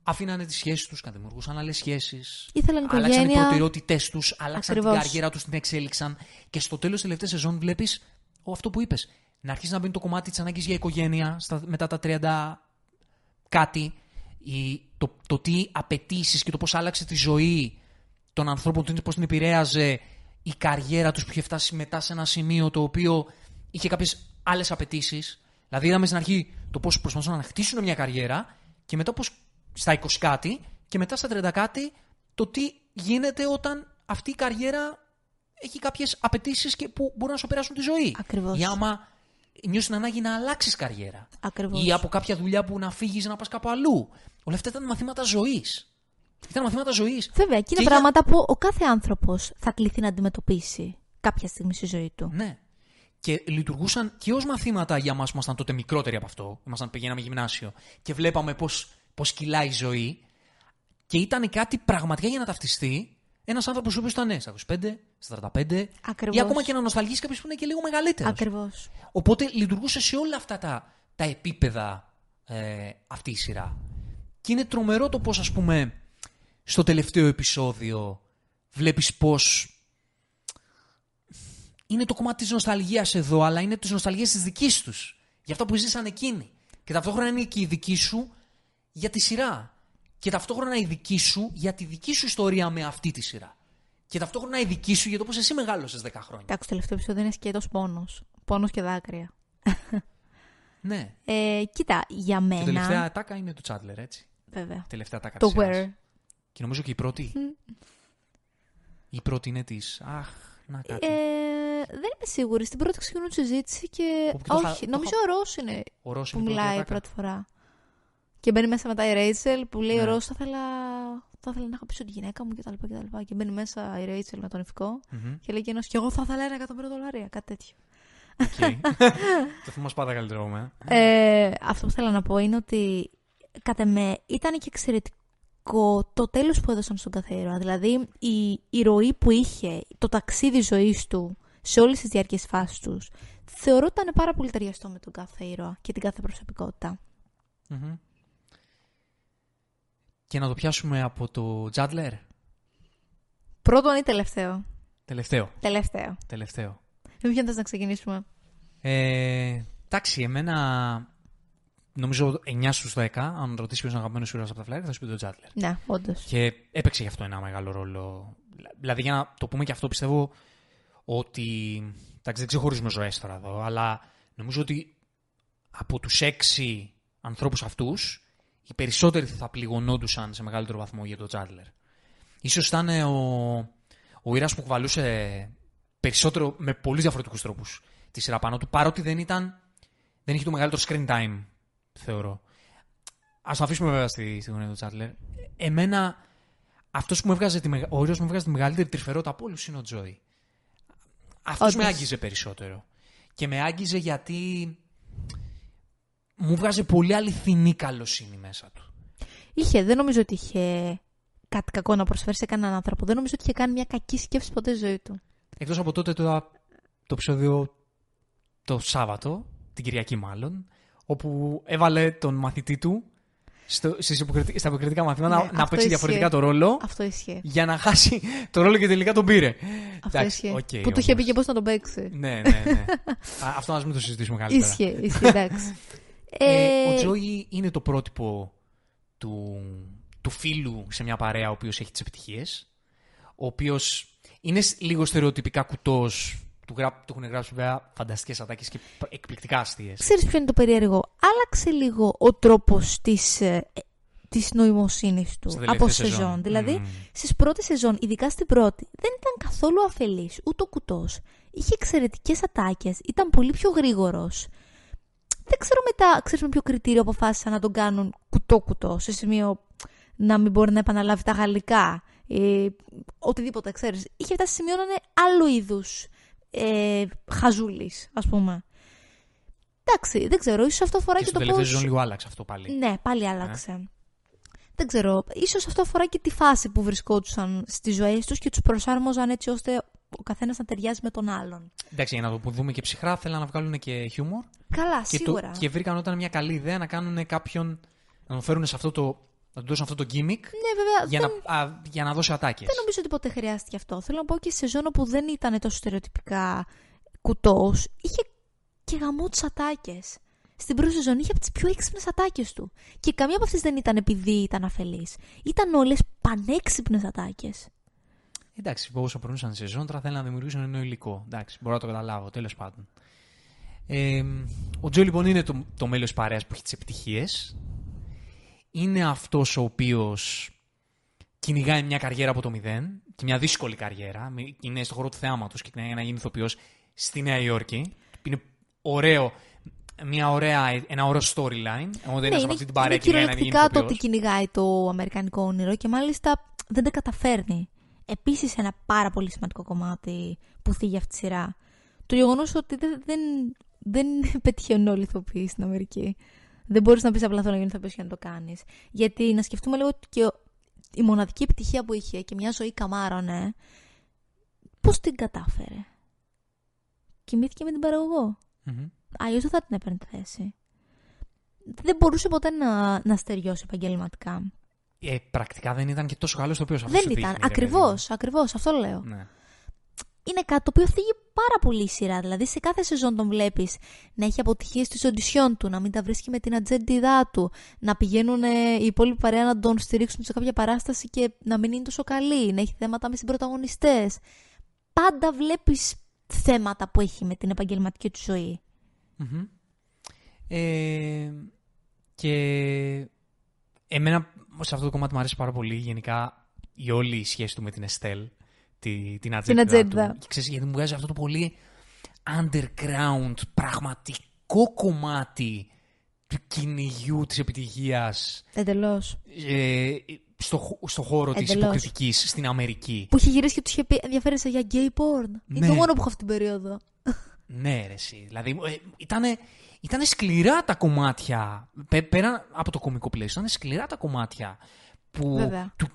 αφήνανε τις σχέσεις τους, κατημουργούσαν άλλες σχέσεις. Ήθελαν οικογένεια. Άλλαξαν οι προτεραιότητές τους, άλλαξαν την καριέρα τους, την εξέλιξαν. Και στο τέλος της τελευταίας σεζόν βλέπεις αυτό που είπες. Να αρχίσει να μπαίνει το κομμάτι της ανάγκης για οικογένεια στα, μετά τα 30 κάτι. Η, το, το τι απαιτήσεις και το πώς άλλαξε τη ζωή των ανθρώπων, πώς την επηρέαζε η καριέρα τους που είχε φτάσει μετά σε ένα σημείο το οποίο είχε κάποιες άλλες απαιτήσεις. Δηλαδή, είδαμε στην αρχή το πώς προσπαθούσαν να χτίσουν μια καριέρα και μετά πώς στα 20 κάτι και μετά στα 30 κάτι το τι γίνεται όταν αυτή η καριέρα έχει κάποιες απαιτήσεις που μπορούν να σου περάσουν τη ζωή. Ακριβώς. Ή άμα νιώσεις την ανάγκη να αλλάξεις καριέρα. Ακριβώς. Ή από κάποια δουλειά που να φύγεις να πας κάπου αλλού. Όλα αυτά ήταν μαθήματα ζωής. Ήταν μαθήματα ζωής. Βέβαια, και είναι πράγματα που ο κάθε άνθρωπος θα κληθεί να αντιμετωπίσει κάποια στιγμή στη ζωή του. Ναι και λειτουργούσαν και ως μαθήματα για μας που ήμασταν τότε μικρότεροι από αυτό. Ήμασταν, πηγαίναμε γυμνάσιο και βλέπαμε πώς πώς κυλάει η ζωή. Και ήταν κάτι πραγματικά για να ταυτιστεί ένας άνθρωπος ο οποίος ήταν ναι, στα 25, στα 45, Ακριβώς. ή ακόμα και να νοσταλγήσει κάποιος που είναι και λίγο μεγαλύτερος. Ακριβώς. Οπότε λειτουργούσε σε όλα αυτά τα, τα επίπεδα ε, αυτή η σειρά. Και είναι τρομερό το πώς, ας πούμε, στο τελευταίο επεισόδιο βλέπεις πώς είναι το κομμάτι της νοσταλγίας εδώ, αλλά είναι της νοσταλγίας της δικής τους. Για αυτό που ζήσαν εκείνοι. Και ταυτόχρονα είναι και η δική σου για τη σειρά. Και ταυτόχρονα η δική σου για τη δική σου ιστορία με αυτή τη σειρά. Και ταυτόχρονα η δική σου για το πώς εσύ μεγάλωσες 10 χρόνια. Εντάξει, το τελευταίο επεισόδιο είναι σκέτος πόνος. Πόνος και δάκρυα. ναι. Ε, κοίτα, για μένα. Και η τελευταία ατάκα είναι του Τσάντλερ, έτσι. Βέβαια. Τελευταία ατάκα το Where. Και νομίζω και η πρώτη. η πρώτη είναι της. Αχ, να κάτι. Ε, δεν είμαι σίγουρη. Στην πρώτη ξεκινούν τη συζήτηση και. Όχι, νομίζω ο Ρώσ είναι ο Ρώσ που μιλάει πρώτη φορά. Και μπαίνει μέσα μετά η Ρέιτσελ που λέει: ναι. Ο Ρώσ θα ήθελα, θα ήθελα να πίσω τη γυναίκα μου κτλ. Και, και μπαίνει μέσα η Ρέιτσελ με τον ηφικό mm-hmm. και λέει και ένας: Και εγώ θα ήθελα ένα εκατομμύριο δολάρια, κάτι τέτοιο. Okay. το θυμάμαι πάντα καλύτερο με. Ε, αυτό που θέλω να πω είναι ότι κατά με ήταν και εξαιρετικό το τέλος που έδωσαν στον κάθε ήρωα. Δηλαδή η, η ροή που είχε, το ταξίδι ζωής του σε όλες τις διάρκειες φάσεις τους, θεωρώ ότι ήταν πάρα πολύ ταιριαστό με τον κάθε ήρωα και την κάθε προσωπικότητα. Και να το πιάσουμε από το Τζάντλερ. Πρώτον ή τελευταίο; Τελευταίο. Τελευταίο. Τελευταίο. Με ποιον θες να ξεκινήσουμε; Ε, εντάξει, εμένα νομίζω 9 στους 10, αν ρωτήσεις ποιος είναι ο αγαπημένος ήρωας από τα Φλάρια, θα σου πει τον Τζάτλερ. Ναι, όντως. Και έπαιξε γι' αυτό ένα μεγάλο ρόλο. Δηλαδή, για να το πούμε και αυτό, πιστεύω ότι. Εντάξει, δεν ξεχωρίζουμε ζωές τώρα εδώ, αλλά νομίζω ότι από τους έξι ανθρώπους αυτούς, οι περισσότεροι θα πληγωνόντουσαν σε μεγαλύτερο βαθμό για τον Τζάτλερ. σω ήταν ο, Ο Ήρα που κουβαλούσε περισσότερο με πολλούς διαφορετικούς τρόπους τη σειρά πάνω του, παρότι δεν ήταν. Δεν είχε το μεγαλύτερο screen time, θεωρώ. Α το αφήσουμε βέβαια στη, στη γωνία του Τσάτλερ. Εμένα, αυτός που μου έβγαζε τη, μεγα- ο Ήρα μου έβγαζε τη μεγαλύτερη τρυφερότητα από όλους είναι ο Τζόι. Αυτός Όντως. με άγγιζε περισσότερο. Και με άγγιζε γιατί μου 'βγαζε πολύ αληθινή καλοσύνη μέσα του. Είχε, δεν νομίζω ότι είχε κάτι κακό να προσφέρει σε κανέναν άνθρωπο. Δεν νομίζω ότι είχε κάνει μια κακή σκέψη ποτέ στη ζωή του. Εκτός από τότε το, το επεισόδιο το Σάββατο, την Κυριακή μάλλον, όπου έβαλε τον μαθητή του στο, στις υποκριτι- στα υποκριτικά μαθήματα Ναι, να, να αυτό παίξει ισχύει. διαφορετικά το ρόλο Αυτό ισχύει. για να χάσει το ρόλο και τελικά τον πήρε. Αυτό Εντάξει, ισχύει. οκ, που του είχε όμως. πει και πώς να τον παίξει. Ναι, ναι, ναι. Α, αυτό να μην το συζητήσουμε καλύτερα. Ισχύει, ισχύει, εντάξει. Ε, ο Ε, Τζόι είναι το πρότυπο του, του φίλου σε μια παρέα ο οποίος έχει τις επιτυχίες. Ο οποίος είναι σ- λίγο στερεοτυπικά κουτός. Του, γρά, του έχουν γράψει βέβαια φανταστικές ατάκες και π- εκπληκτικά αστείες. Ξέρεις ποιο είναι το περίεργο; Άλλαξε λίγο ο τρόπος της, ε, ε, της νοημοσύνης του Στα από τελευταία σεζόν. σεζόν. Δηλαδή, Μμμ. στις πρώτες σεζόν, ειδικά στην πρώτη, δεν ήταν καθόλου αφελής, ούτε ο κουτός. Είχε εξαιρετικές ατάκες, ήταν πολύ πιο γρήγορος. Δεν ξέρω μετά, ξέρεις με ποιο κριτήριο αποφάσισαν να τον κάνουν κουτό-κουτό, σε σημείο να μην μπορεί να επαναλάβει τα γαλλικά. Ε, οτιδήποτε, ξέρεις. Είχε φτάσει σε σημείο να είναι άλλου είδους ε, χαζούλης, ας πούμε. Εντάξει, δεν ξέρω, ίσως αυτό αφορά Και και, στο το τελευταίο πώς... σεζόν λίγο άλλαξε αυτό πάλι. Ναι, πάλι άλλαξε. Δεν ξέρω. Ίσως αυτό αφορά και τη φάση που βρισκόντουσαν στις ζωές τους και τους προσάρμοζαν έτσι ώστε ο καθένας να ταιριάζει με τον άλλον. Εντάξει, για να το δούμε και ψυχρά, θέλαν να βγάλουν και χιούμορ. Καλά, Και, σίγουρα. το, και βρήκαν όταν μια καλή ιδέα να κάνουν κάποιον. να τον φέρουν σε αυτό το. Να του δώσουν αυτό το gimmick Ναι, βέβαια. για, δεν, να, α, για να δώσει ατάκες. δεν νομίζω ότι ποτέ χρειάστηκε αυτό. Θέλω να πω και σε σεζόν που δεν ήταν τόσο στερεοτυπικά κουτός, είχε και γαμό τις ατάκες. Στην πρώτη σεζόν είχε από τις πιο έξυπνες ατάκες του. Και καμία από αυτές δεν ήταν επειδή ήταν αφελής. Ήταν όλες πανέξυπνες ατάκες. Εντάξει, όσο περνούσαν τη σεζόν, τώρα θέλουν να δημιουργήσουν ένα νέο υλικό. Εντάξει, μπορώ να το καταλάβω, τέλος πάντων. Ε, ο Τζο λοιπόν είναι το, το μέλος της παρέας που έχει τις επιτυχίες. Είναι αυτός ο οποίος κυνηγάει μια καριέρα από το μηδέν και μια δύσκολη καριέρα. Μη- Είναι στον χώρο του θεάματος και κυνηγάει να γίνει ηθοποιός στη Νέα Υόρκη. Είναι ωραίο, μια ωραία, ένα ωραίο storyline. Εγώ δεν Ναι, είναι σε αυτή την παρέα και κυνηγάει να γίνει κυριολεκτικά το ότι ηθοποιός. κυνηγάει το αμερικανικό όνειρο και μάλιστα δεν τα καταφέρνει. Επίσης ένα πάρα πολύ σημαντικό κομμάτι που θίγει αυτή τη σειρά. Το γεγονός ότι δεν, δεν, δεν πετυχαίνουν όλοι οι ηθοποιοί στην Αμερική. Δεν μπορείς να πεις απλά θέλω να γίνει ηθοποιός για να το κάνεις. Γιατί να σκεφτούμε λίγο ότι και ο- η μοναδική επιτυχία που είχε και μια ζωή καμάρωνε, πώς την κατάφερε; Κοιμήθηκε με την παραγωγό. Μμμ. Αλλιώς δεν θα την έπαιρνε τη θέση. Δεν μπορούσε ποτέ να, να στεριώσει επαγγελματικά. Ε, πρακτικά δεν ήταν και τόσο καλός το οποίο δεν ήταν. Ακριβώς, ακριβώς, αυτό λέω. Ναι. Είναι κάτι το οποίο θίγει πάρα πολύ η σειρά. Δηλαδή, σε κάθε σεζόν τον βλέπεις να έχει αποτυχίες στι οντισιόν του, να μην τα βρίσκει με την ατζέντιδά του, να πηγαίνουν ε, οι υπόλοιποι παρέα να τον στηρίξουν σε κάποια παράσταση και να μην είναι τόσο καλή, να έχει θέματα με συμπροταγωνιστές. Πάντα βλέπεις θέματα που έχει με την επαγγελματική του ζωή. Μμμ. Ε, και εμένα σε αυτό το κομμάτι μου αρέσει πάρα πολύ γενικά η όλη η σχέση του με την Εστέλ, τη, την ατζέντα. ατζέντα. Του. Και ξέρεις, γιατί μου βγάζει αυτό το πολύ underground, πραγματικό κομμάτι του κυνηγιού της επιτυχίας Εντελώς. ε, στο, χω- στο χώρο της Εντελώς. υποκριτικής στην Αμερική. Που είχε γυρίσει και τους είχε πει ενδιαφέρεσαι για gay porn; Είναι Ναι. το μόνο που έχω αυτή την περίοδο. Ναι, ρε, εσύ. Δηλαδή, ε, ήτανε, ήτανε σκληρά τα κομμάτια. Πέ, πέρα από το κομικό πλαίσιο, ήταν σκληρά τα κομμάτια που, Βέβαια. του,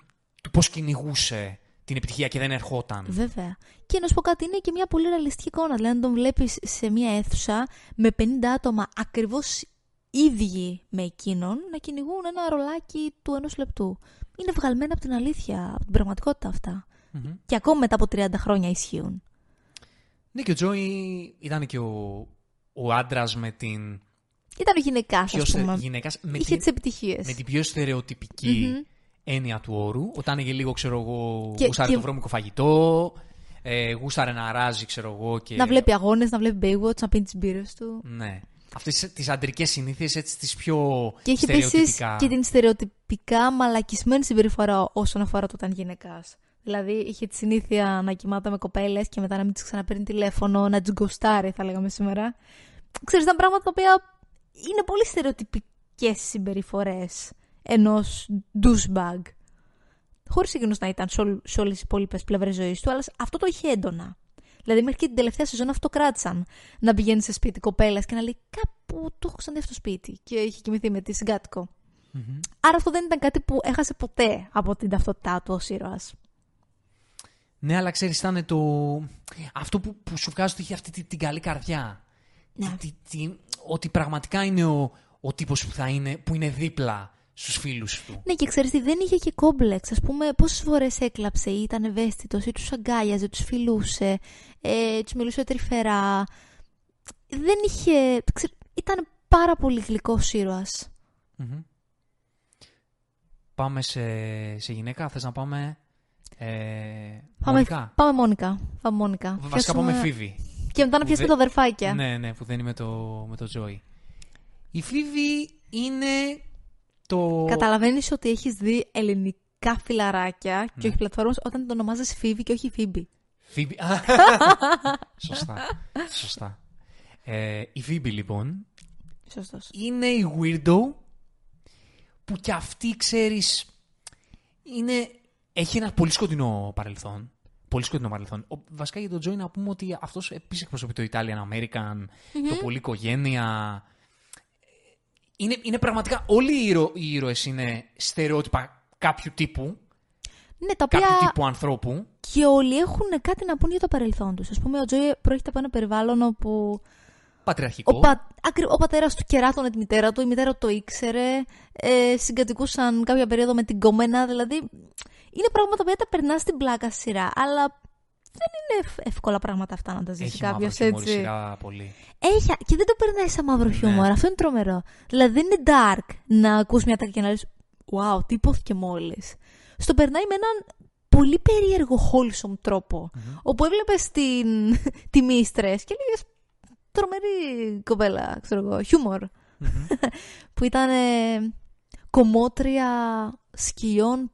του πώς κυνηγούσε την επιτυχία και δεν ερχόταν. Βέβαια. Και να σου πω κάτι, είναι και μια πολύ ρεαλιστική εικόνα. Δηλαδή, αν τον βλέπεις σε μια αίθουσα με 50 άτομα ακριβώς ίδιοι με εκείνον να κυνηγούν ένα ρολάκι του ενός λεπτού. Είναι βγαλμένα από την αλήθεια, από την πραγματικότητα αυτά. Μμμ. Και ακόμα μετά από 30 χρόνια ισχύουν. Ναι, και ο Τζόι ήταν και ο, ο άντρας με την Ήταν ο γυναικάς, πιο α στε- πούμε. γυναίκας, με, Είχε την, τις επιτυχίες. με την πιο στερεοτυπική Μμμ. Έννοια του όρου. Όταν είχε λίγο, ξέρω εγώ, Και- γούσταρε και- το βρώμικο φαγητό, ε, γούσταρε να ράζει, ξέρω εγώ. Και... Να βλέπει αγώνες, να βλέπει Baywatch, να πίνει τις μπύρες του. Ναι. Αυτές τις αντρικές συνήθειες, έτσι, τις πιο Και έχει επίσης στερεοτυπικά. και την στερεοτυπικά μαλακισμένη συμπεριφορά όσον αφορά το όταν γυναικάς. Δηλαδή είχε τη συνήθεια να κοιμάται με κοπέλες και μετά να μην τις ξαναπαίρνει τηλέφωνο, να τις γκοστάρει θα λέγαμε σήμερα. Ξέρεις, ήταν πράγματα τα οποία είναι πολύ στερεοτυπικές συμπεριφορές ενός douchebag. Χωρίς εκείνος να ήταν σε, όλ- σε όλες τις υπόλοιπες πλευρές ζωής του, αλλά αυτό το είχε έντονα. Δηλαδή μέχρι και την τελευταία σεζόν αυτό κράτησαν. Να πηγαίνει σε σπίτι κοπέλας και να λέει κάπου το έχω ξαναδεί αυτό το σπίτι και είχε κοιμηθεί με τη συγκάτοικο. Μμμ. Άρα αυτό δεν ήταν κάτι που έχασε ποτέ από την ταυτότητά του ως ήρωας. Ναι, αλλά ξέρεις, ήταν το. Αυτό που, που σου βγάζει ότι έχει αυτή την, την καλή καρδιά. Ναι. Τι- τι- τι- ότι πραγματικά είναι ο, ο τύπος που, θα είναι, που είναι δίπλα στους φίλους του. Ναι, και ξέρεις τι, δεν είχε και κόμπλεξ. Ας πούμε, πόσες φορές έκλαψε ή ήταν ευαίσθητος ή τους αγκάλιαζε, τους φιλούσε, ε, τους μιλούσε τρυφερά. Δεν είχε... ξε- ήταν πάρα πολύ γλυκός ήρωας. Μμμ. Πάμε σε, σε γυναίκα, θες να πάμε. Ε, Πάμε, Μόνικα. πάμε Μόνικα. Πάμε Μόνικα. Βασικά Πιάσουμε- πάμε Φίβη. Και μετά να πιάσουμε Δε- τα αδερφάκια. Ναι, ναι, που δεν είναι με το, με το Τζόι. Η Φίβη είναι το. Καταλαβαίνεις ότι έχεις δει ελληνικά φιλαράκια και Ναι. όχι πλατφόρμες όταν το ονομάζεις Φίβη και όχι Φίμπη. Φίβη. σωστά. Σωστά. Ε, η Φίβη λοιπόν Σωστός. είναι η weirdo που κι αυτή ξέρεις είναι, έχει ένα πολύ σκοτεινό παρελθόν. Πολύ σκοτεινό παρελθόν. Ο, βασικά για τον Τζόι να πούμε ότι αυτός επίσης εκπροσωπεί το Italian American, το πολύ οικογένεια. Είναι, είναι πραγματικά όλοι οι, ήρωε οι ήρωες είναι στερεότυπα κάποιου τύπου, Ναι, τα οποία κάποιου τύπου ανθρώπου. και όλοι έχουν κάτι να πούν για το παρελθόν τους. Ας πούμε, ο Τζόι προέρχεται από ένα περιβάλλον όπου Πατριαρχικό. ο, πα... ακρι- ο πατέρας του κεράτωνε τη μητέρα του, η μητέρα του το ήξερε, ε, συγκατοικούσαν κάποια περίοδο με την κομμένα, δηλαδή είναι πράγματα που τα περνάς στην πλάκα στη σειρά, αλλά δεν είναι ευ- εύκολα πράγματα αυτά να τα ζήσει Έχει μαύρο κάποιος χιούμορ η έτσι. σειρά πολύ. Έχει, και δεν το περνάει σαν μαύρο Ναι. χιούμορ. Αυτό είναι τρομερό. Δηλαδή δεν είναι dark να ακούς μια τάκα και να λες Wow, τι υπόθηκε μόλις. Στο περνάει με έναν πολύ περίεργο wholesome τρόπο. Όπου έβλεπες την, τη μίστρες και λέγες τρομερή κοπέλα, ξέρω εγώ, χιούμορ. που ήταν ε, κομμότρια σκιών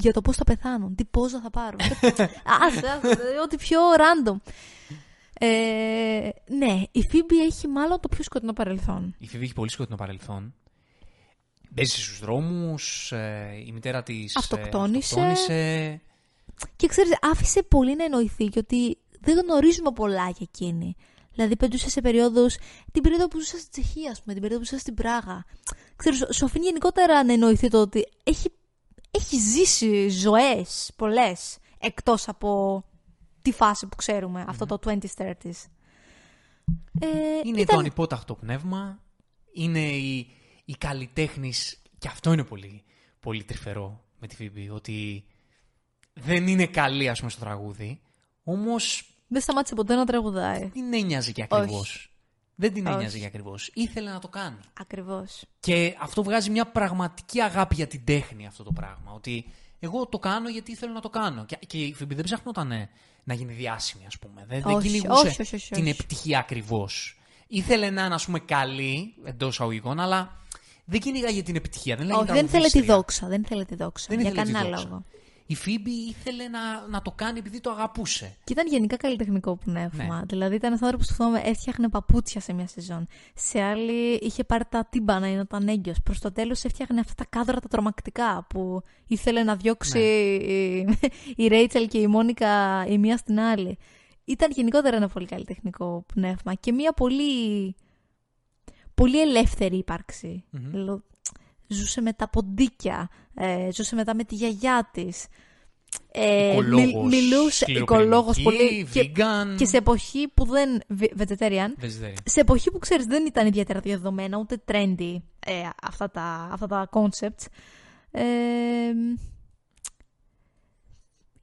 για το πώς θα πεθάνουν, τι πόζα θα πάρουν. άσε, άσε, ό,τι πιο random. Ε, ναι, η Φίμπη έχει μάλλον το πιο σκοτεινό παρελθόν. Η Φίβη έχει πολύ σκοτεινό παρελθόν. Μπαίνει στους δρόμους, ε, η μητέρα της ε, Αυτοκτόνησε. αυτοκτόνησε. Και ξέρεις, άφησε πολύ να εννοηθεί και ότι δεν γνωρίζουμε πολλά για εκείνη. Δηλαδή, πετούσε σε περίοδου. την περίοδο που ζούσα στην Τσεχία, ας πούμε, την περίοδο που ζούσα στην Πράγα. Ξέρεις, σου αφήνει γενικότερα να εννοηθεί το ότι έχει, έχει ζήσει ζωές πολλές εκτός από τη φάση που ξέρουμε, αυτό το 2030s. Ε, Είναι ήταν- το ανυπόταχτο πνεύμα. Είναι η, η καλλιτέχνης. Και αυτό είναι πολύ, πολύ τρυφερό με τη Φίβη. Ότι δεν είναι καλή, ας πούμε, στο τραγούδι. Όμως Δεν σταμάτησε ποτέ να τραγουδάει. δεν την ένοιαζε και ακριβώς. Όχι. Δεν την Όχι. ένοιαζε και ακριβώς. Ήθελε να το κάνει. Ακριβώς. Και αυτό βγάζει μια πραγματική αγάπη για την τέχνη αυτό το πράγμα. Ότι εγώ το κάνω γιατί θέλω να το κάνω. Και, και η Φίμπη δεν ψάχνονταν ε, να γίνει διάσημη, ας πούμε. Δεν, δεν Όχι, κυνηγούσε όχι, όχι, όχι, την όχι. επιτυχία ακριβώς. Ήθελε να είναι, ας πούμε, καλή εντός εισαγωγικών, αλλά δεν κυνηγάγε την επιτυχία. Δεν, Όχι, λέγεται δεν θέλει τη τραγουδίστρια. δόξα. Δεν θέλει τη δόξα. Δεν για ήθελε τη κανένα δόξα. λόγο. Η Φίμπη ήθελε να, να το κάνει επειδή το αγαπούσε. Και ήταν γενικά καλλιτεχνικό πνεύμα. Ναι. Δηλαδή ήταν ένας άνθρωπος που θυμάμαι έφτιαχνε παπούτσια σε μια σεζόν. Σε άλλη είχε πάρει τα τύμπανα ή να ήταν έγκυος. Προς το τέλος έφτιαχνε αυτά τα κάδρα τα τρομακτικά που ήθελε να διώξει η, η Ρέιτσελ και η Μόνικα η μία στην άλλη. Ήταν γενικότερα ένα πολύ καλλιτεχνικό πνεύμα και μια πολύ, πολύ ελεύθερη ύπαρξη. Μμμ. Δηλαδή, Ζούσε με τα ποντίκια, ε, ζούσε μετά με τη γιαγιά της. Ε, Οικολόγος, μιλ- μιλούσε σκληροπυρηνική, οικολόγος πολύ και, vegan, και σε εποχή που δεν vegetarian vegetarian. σε εποχή που ξέρεις δεν ήταν ιδιαίτερα διαδεδομένα ούτε trendy ε, αυτά, τα, αυτά τα concepts ε,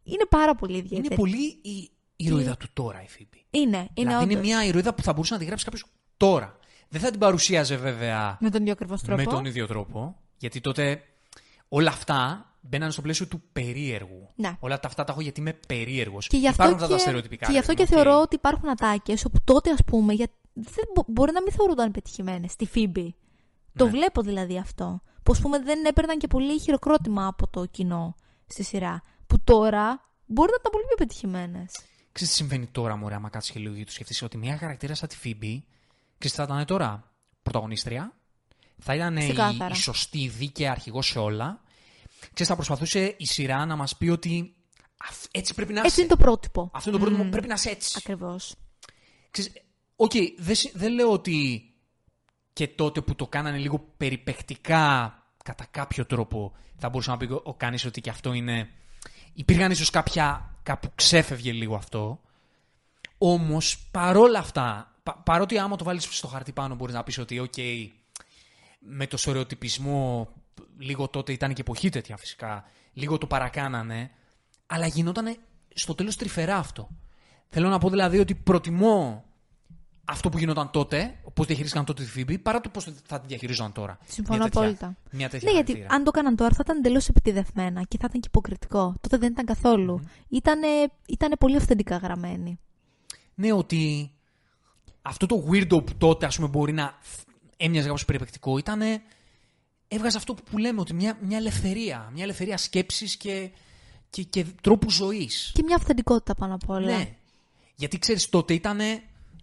είναι πάρα πολύ ιδιαίτερη Είναι πολύ η ηρωίδα του τώρα η Φίμπη. είναι, είναι δηλαδή είναι όντως. μια ηρωίδα που θα μπορούσε να τη γράψει κάποιος τώρα. Δεν θα την παρουσίαζε βέβαια με τον ίδιο ακριβώς τρόπο με τον ίδιο τρόπο. Γιατί τότε όλα αυτά μπαίνανε στο πλαίσιο του περίεργου. Ναι. Όλα τα αυτά τα έχω γιατί είμαι περίεργος. Και γι' αυτό Υπάρχουν αυτά και, τα στερεοτυπικά. και, γι αυτό ρε και παιδί μου, θεωρώ οκ. ότι υπάρχουν ατάκες όπου τότε, ας πούμε, για... δεν μπο- μπορεί να μην θεωρούνταν πετυχημένες στη Φίμπη. Το Ναι. βλέπω δηλαδή αυτό. Που ας πούμε δεν έπαιρναν και πολύ χειροκρότημα από το κοινό στη σειρά. Που τώρα μπορεί να ήταν πολύ πιο πετυχημένες. Ξέρεις τι συμβαίνει τώρα, μωρέ, άμα κάτσεις και λίγο και το σκεφτείς, ότι μια χαρακτήρα σαν τη Φίμπη, ξέρεις τι θα ήταν τώρα, πρωταγωνίστρια, θα ήταν η, Ξεκάθαρα. η σωστή δίκαια αρχηγός σε όλα, ξέρεις, θα προσπαθούσε η σειρά να μας πει ότι αυ- έτσι πρέπει να Έτσι είσαι. είναι το πρότυπο. Αυτό είναι το πρότυπο, πρέπει να είσαι έτσι. Ακριβώς. Ξέρεις, οκ, δεν, συ- δεν λέω ότι και τότε που το κάνανε λίγο περιπαικτικά κατά κάποιο τρόπο θα μπορούσε να πει ο, ο κανείς ότι και αυτό είναι... Υπήρχαν ίσως κάποια... κάπου ξέφευγε λίγο αυτό. Όμως παρόλα αυτά, πα- παρότι άμα το βάλεις στο χαρτί πάνω μπορείς να πεις ότι οκ, με το στερεοτυπισμό λίγο τότε ήταν και εποχή τέτοια φυσικά, λίγο το παρακάνανε, αλλά γινόταν στο τέλος τρυφερά αυτό. Θέλω να πω δηλαδή ότι προτιμώ αυτό που γινόταν τότε, πώς διαχειρίστηκαν τότε τη Φίμπη, παρά το πώς θα τη διαχειρίζονταν τώρα. Συμφωνώ Μια τέτοια- απόλυτα. Μια τέτοια Ναι, γιατί χαρακτήρα. αν το έκαναν τώρα θα ήταν εντελώς επιτηδευμένα και θα ήταν και υποκριτικό. Τότε δεν ήταν καθόλου. Ήτανε, ήτανε πολύ αυθεντικά γραμμένοι. Ναι, ότι αυτό το weirdo που τότε ας πούμε μπορεί να φ- έμοιαζε κάπως περιπαικτικό ήταν έβγαζε αυτό που λέμε ότι μια, μια ελευθερία, μια ελευθερία σκέψης και, και, και τρόπου ζωής. Και μια αυθεντικότητα πάνω απ' όλα. Ναι. Γιατί ξέρεις τότε ήταν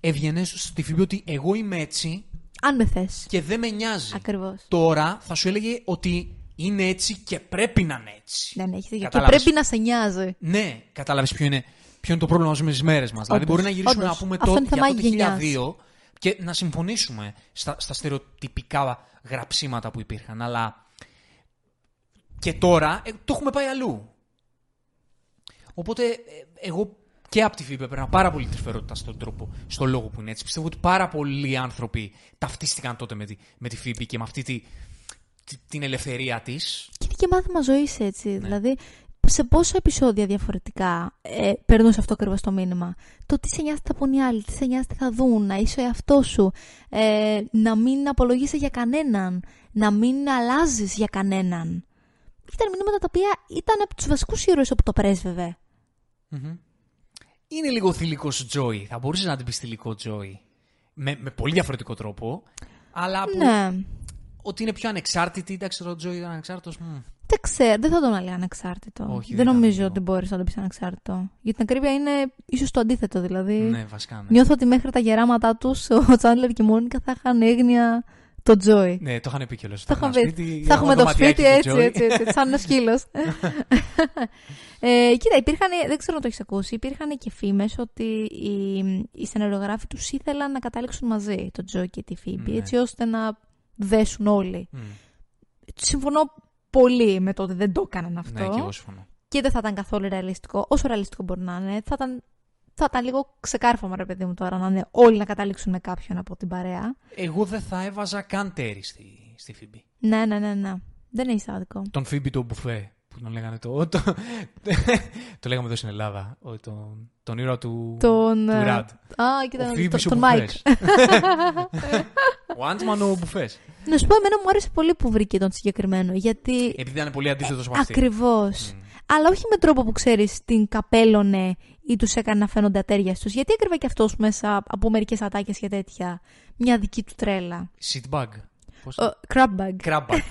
έβγαινε στη Φίμπη ότι εγώ είμαι έτσι Αν με θες. και δεν με νοιάζει. Ακριβώς. Τώρα θα σου έλεγε ότι είναι έτσι και πρέπει να είναι έτσι. Ναι, ναι, έχεις δίκιο. Και Κατάλαβες. πρέπει να σε νοιάζει. Ναι, κατάλαβε ποιο είναι, ποιο είναι το πρόβλημα μας με τις μέρες μας. Δηλαδή, Όντως, μπορεί να γυρίσουμε όντως. να πούμε Αυτό τότε, είναι για θέμα το γενιάς. 2002 και να συμφωνήσουμε στα, στα στερεοτυπικά γραψίματα που υπήρχαν. Αλλά και τώρα ε, το έχουμε πάει αλλού. Οπότε ε, εγώ και από τη Φίμπη έπαιρνα πάρα πολύ τρυφερότητα στον τρόπο, στον λόγο που είναι έτσι. Πιστεύω ότι πάρα πολλοί άνθρωποι ταυτίστηκαν τότε με τη, με τη Φίμπη και με αυτή τη, τη- την ελευθερία της. Και είναι και μάθημα ζωής έτσι. Ναι. Δηλαδή, σε πόσα επεισόδια διαφορετικά ε, περνούσε αυτό ακριβώς το μήνυμα; Το τι σε νοιάζει τι θα πούν οι άλλοι, τι σε νοιάζει τι θα δουν, να είσαι ο εαυτός σου, ε, να μην απολογείσαι για κανέναν, να μην αλλάζεις για κανέναν. Ήταν μηνύματα τα οποία ήταν από τους βασικούς ήρωες όπου το πρέσβευε. Είναι λίγο θηλυκό Τζόι. Θα μπορούσε να την πει θηλυκό Τζόι. Με, με πολύ διαφορετικό τρόπο. Αλλά που, Ναι. ότι είναι πιο ανεξάρτητη. Εντάξει, ο Τζόι ήταν ανεξάρτητος. Δεν ξέρω, δεν θα τον έλεγα ανεξάρτητο. Όχι, δεν δεν νομίζω ήταν ότι λίγο. μπορείς να τον πεις ανεξάρτητο. Για την ακρίβεια είναι ίσως το αντίθετο. Δηλαδή, Ναι, βασικά. Ναι. νιώθω ότι μέχρι τα γεράματά τους ο Τσάντλερ και η Μόνικα θα είχαν έγνοια το Τζόι. ναι, το είχαν πει κιόλας. Το είχαν πει. Θα έχουμε το σπίτι έτσι, έτσι, έτσι, σαν ένας σκύλος. ε, κοίτα, υπήρχαν, δεν ξέρω αν το έχεις ακούσει, υπήρχαν και φήμες ότι οι, οι σεναριογράφοι τους ήθελαν να καταλήξουν μαζί, τον Τζόι και τη Φίμπη, Ναι. έτσι ώστε να δέσουν όλοι. Συμφωνώ πολύ με το ότι δεν το έκαναν αυτό. Ναι, και εγώ συμφωνώ. και δεν θα ήταν καθόλου ρεαλιστικό. Όσο ρεαλιστικό μπορεί να είναι, θα ήταν, θα ήταν λίγο ξεκάρφωμα, ρε παιδί μου, τώρα να είναι όλοι να καταλήξουν με κάποιον από την παρέα. Εγώ δεν θα έβαζα καν ταίρι στη, στη Φίμπη. Ναι, ναι, ναι, ναι. Δεν έχει άδικο. Τον Φίμπη το μπουφέ. Που τον λέγανε το. Το, το λέγαμε εδώ στην Ελλάδα. Ο- Τον, τον ήρωα του. Τον. του ε, Ραντ. Α, κοίτα, Ο Φίμπης ο τον Μάικ. μπουφές. ο Άντμαν ο μπουφές. Να σου πω, εμένα μου άρεσε πολύ που βρήκε τον συγκεκριμένο. Γιατί. Επειδή ήταν πολύ αντίθετος από αυτή. Ακριβώς. Αλλά όχι με τρόπο που ξέρεις την καπέλωνε ή τους έκανε να φαίνονται αταίριαστους. Γιατί έκρυβε και αυτός μέσα από μερικές ατάκες και τέτοια. Μια δική του τρέλα. Seatbag. Πώς... Crabbag. Κράμπα.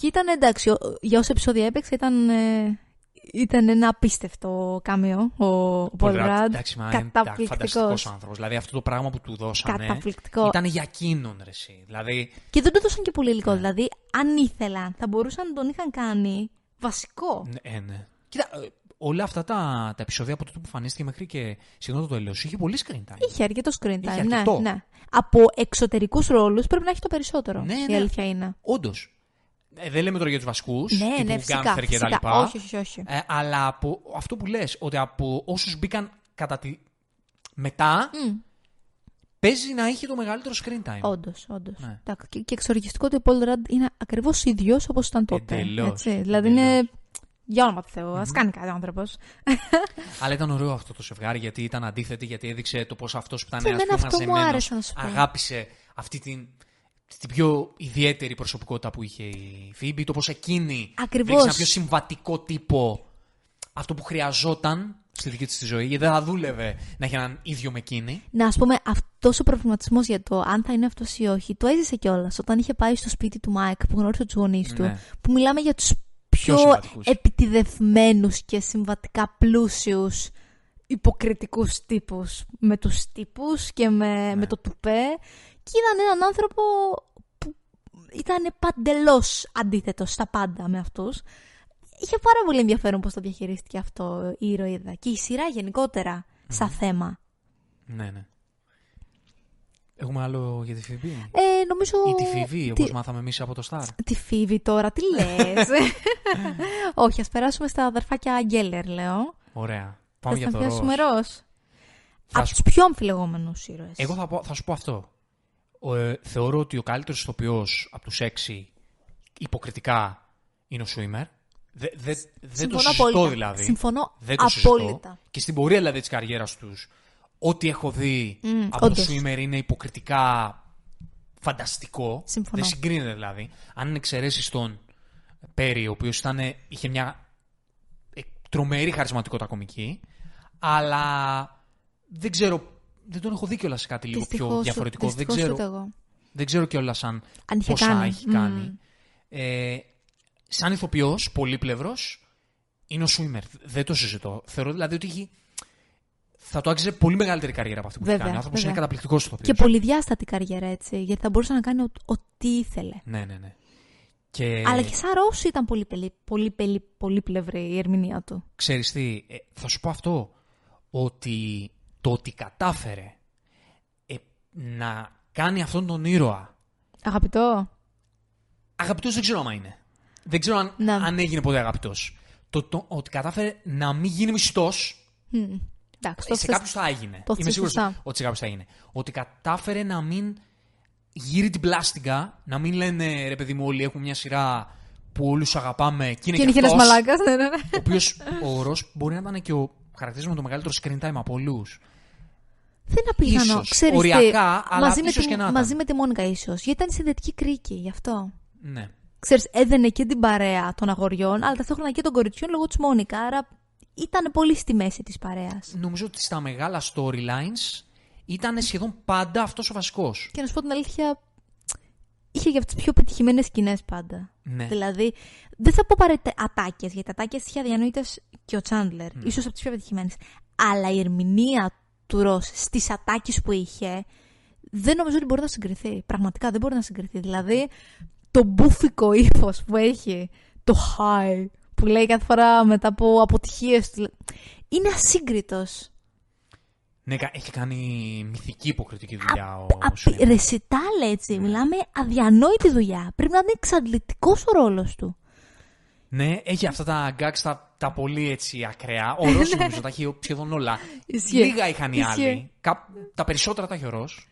Και ήταν εντάξει, ο- για όσα επεισόδια έπαιξε ήταν, ε, ήταν ένα απίστευτο κάμιο ο, ο Paul Rudd. Εντάξει, μα είναι Καταπληκτικός. φανταστικός άνθρωπος. Δηλαδή αυτό το πράγμα που του δώσανε. Καταπληκτικό. Ήταν για εκείνον ρε, εσύ. Δηλαδή. Και δεν το έδωσαν και πολύ Ναι. υλικό. Δηλαδή, αν ήθελαν, θα μπορούσαν να τον είχαν κάνει βασικό. Ναι, ε, ναι. Κοίτα, ε, όλα αυτά τα, τα επεισόδια από τότε που εμφανίστηκε μέχρι και σχεδόν το τέλος είχε πολύ screen time. Είχε αρκετό screen time. Είχε ναι, αρκετό. ναι. Από εξωτερικούς ρόλους πρέπει να έχει το περισσότερο. Ναι, η ναι. αλήθεια είναι. Όντως. Ε, δεν λέμε τώρα για τους βασικούς. Ναι, ναι, φυσικά. και τα φυσικά. λοιπά. Όχι, όχι, όχι. Ε, αλλά από αυτό που λες, ότι από όσους μπήκαν κατά τη... μετά, Μμ. παίζει να είχε το μεγαλύτερο screen time. Όντως, όντως. Ναι. Και, και εξοργιστικό ότι ο Paul Rudd είναι ακριβώς ίδιος όπως ήταν τότε. Εντελώς, έτσι. Δηλαδή εντελώς. είναι. Για όνομα του Θεού, ας κάνει κάτι άνθρωπος. Αλλά ήταν ωραίο αυτό το ζευγάρι γιατί ήταν αντίθετη, γιατί έδειξε το πώς αυτός που Και ήταν ένας εμένα πιο αυτό μου μαζεμένος άρεσε να σου πω. αγάπησε αυτή την, την πιο ιδιαίτερη προσωπικότητα που είχε η Φίμπη, το πώς εκείνη Ακριβώς. βρήκε ένα πιο συμβατικό τύπο αυτό που χρειαζόταν στη δική της τη ζωή, γιατί δεν θα δούλευε να έχει έναν ίδιο με εκείνη. Να ας πούμε, αυτός ο προβληματισμός για το αν θα είναι αυτός ή όχι, το έζησε κιόλας όταν είχε πάει στο σπίτι του Μάικ που γνώρισε τους γονείς του. Ναι. Που μιλάμε για τους πιο συμβατικούς. επιτιδευμένους και συμβατικά πλούσιους υποκριτικούς τύπους με τους τύπους και με, με το τουπέ και είδαν έναν άνθρωπο που ήταν παντελώς αντίθετος στα πάντα με αυτούς. Είχε πάρα πολύ ενδιαφέρον πώς το διαχειρίστηκε αυτό η ηρωίδα και η σειρά γενικότερα σαν θέμα. Ναι, ναι. Έχουμε άλλο για τη Φιβή; Ε, νομίζω... Ή τη Φιβή, τι- όπως μάθαμε εμείς από το Star. Τη Φίβη τώρα, τι λες; Όχι, ας περάσουμε στα αδερφάκια Γκέλλερ, λέω. Ωραία. Πάμε Θες για να το πιάσουμε ροζ. ροζ. Θα Από σου- τους πιο αμφιλεγόμενους ήρωες. Εγώ θα, πω- θα σου πω αυτό. Ο, ε, θεωρώ ότι ο καλύτερος ηθοποιός από τους έξι υποκριτικά είναι ο Σουίμερ. Δε, δε, δεν το Συμφωνώ συζητώ απόλυτα. δηλαδή. Συμφωνώ δεν το συζητώ. απόλυτα. Και στην πορεία δηλαδή της καριέρας τους, ό,τι έχω δει Μμ, από τον όντως. Σουίμερ είναι υποκριτικά φανταστικό. Συμφωνώ. Δεν συγκρίνεται δηλαδή. Αν εξαιρέσεις τον Πέρι, ο οποίος ήταν, είχε μια ε, τρομερή χαρισματικότητα κομική, αλλά δεν ξέρω, δεν τον έχω δει κιόλας σε κάτι λίγο Δυστυχώς, πιο διαφορετικό. Δεν δυστυχώς ξέρω, ούτε εγώ. δεν ξέρω κιόλας αν Αν είχε πόσα κάνει. έχει Μμ. κάνει. Ε, σαν ηθοποιός, πολύπλευρος, είναι ο Σουίμερ. Δεν το συζητώ. Θεωρώ δηλαδή ότι έχει... θα το άξιζε πολύ μεγαλύτερη καριέρα από αυτή που έχει Βέβαια, κάνει. Ο άνθρωπος είναι βέβαια. καταπληκτικός ηθοποιός. Και πολυδιάστατη καριέρα έτσι, γιατί θα μπορούσε να κάνει ο- ό,τι ήθελε. Ναι, ναι, ναι. Και Αλλά και σαν Ρώσ ήταν πολύ, πολύ, πολύ, πολύ, πολύπλευρη η ερμηνεία του. ξέρεις τι, ε, θα σου πω αυτό, ότι το ότι κατάφερε ε, να κάνει αυτόν τον ήρωα Αγαπητό. Αγαπητός δεν ξέρω άμα είναι. Δεν ξέρω αν, Ναι. αν έγινε ποτέ αγαπητός. Το, το, ότι κατάφερε να μην γίνει μισθός, Μμ. Εντάξει, το σε θες- κάποιους θα έγινε. το Είμαι θες σίγουρος σωστά. ότι σε κάποιους θα έγινε. Ότι κατάφερε να μην γύρει την πλάστιγκα, να μην λένε ρε παιδί μου όλοι έχουμε μια σειρά που όλους αγαπάμε και είναι Και και, είναι ένας αυτός, μαλάκας. Ναι, ναι, ναι. ο οποίος ο Ρος μπορεί να ήταν και ο χαρακτήρας με το μεγαλύτερο screen time από όλους. Δεν είναι απίθανο. Ίσως. Ξέρεις τι, Οριακά, αλλά μαζί, με ίσως τη, και να ήταν. μαζί με τη Μόνικα ίσως. Γιατί ήταν συνδετική κρίκη, γι' αυτό. Ναι. Ξέρεις, έδαινε και την παρέα των αγοριών, αλλά ταυτόχρονα και των κοριτσιών λόγω της Μόνικα. Άρα ήταν πολύ στη μέση της παρέας. Νομίζω ότι στα μεγάλα storylines ήταν σχεδόν πάντα αυτός ο βασικός. Και να σου πω την αλήθεια, είχε για τι πιο πετυχημένες σκηνές πάντα. Ναι. Δηλαδή, δεν θα πω απαραίτητα ατάκες, γιατί ατάκες είχε αδιανοήτε και ο Τσάντλερ, Mm. ίσως από τις πιο πετυχημένες. Αλλά η ερμηνεία του Ρος στις ατάκες που είχε, δεν νομίζω ότι μπορεί να συγκριθεί. Πραγματικά δεν μπορεί να συγκριθεί. Δηλαδή, το μπουφικό ύφος που έχει, το high που λέει κάθε φορά μετά από αποτυχίες του. Είναι ασύγκριτος. Ναι, κα- έχει κάνει μυθική υποκριτική δουλειά ο Απ- Σουίμερ. Ρεσιτάλ έτσι. Μιλάμε αδιανόητη δουλειά. Πρέπει να είναι εξαντλητικός ο ρόλος του. Ναι, έχει αυτά τα gags τα, τα πολύ έτσι ακραία. Ο Ρος νομίζω τα έχει σχεδόν όλα. Ισχύει. Λίγα είχαν οι Ισχύει. άλλοι. Κα- τα περισσότερα τα έχει ο Ρος.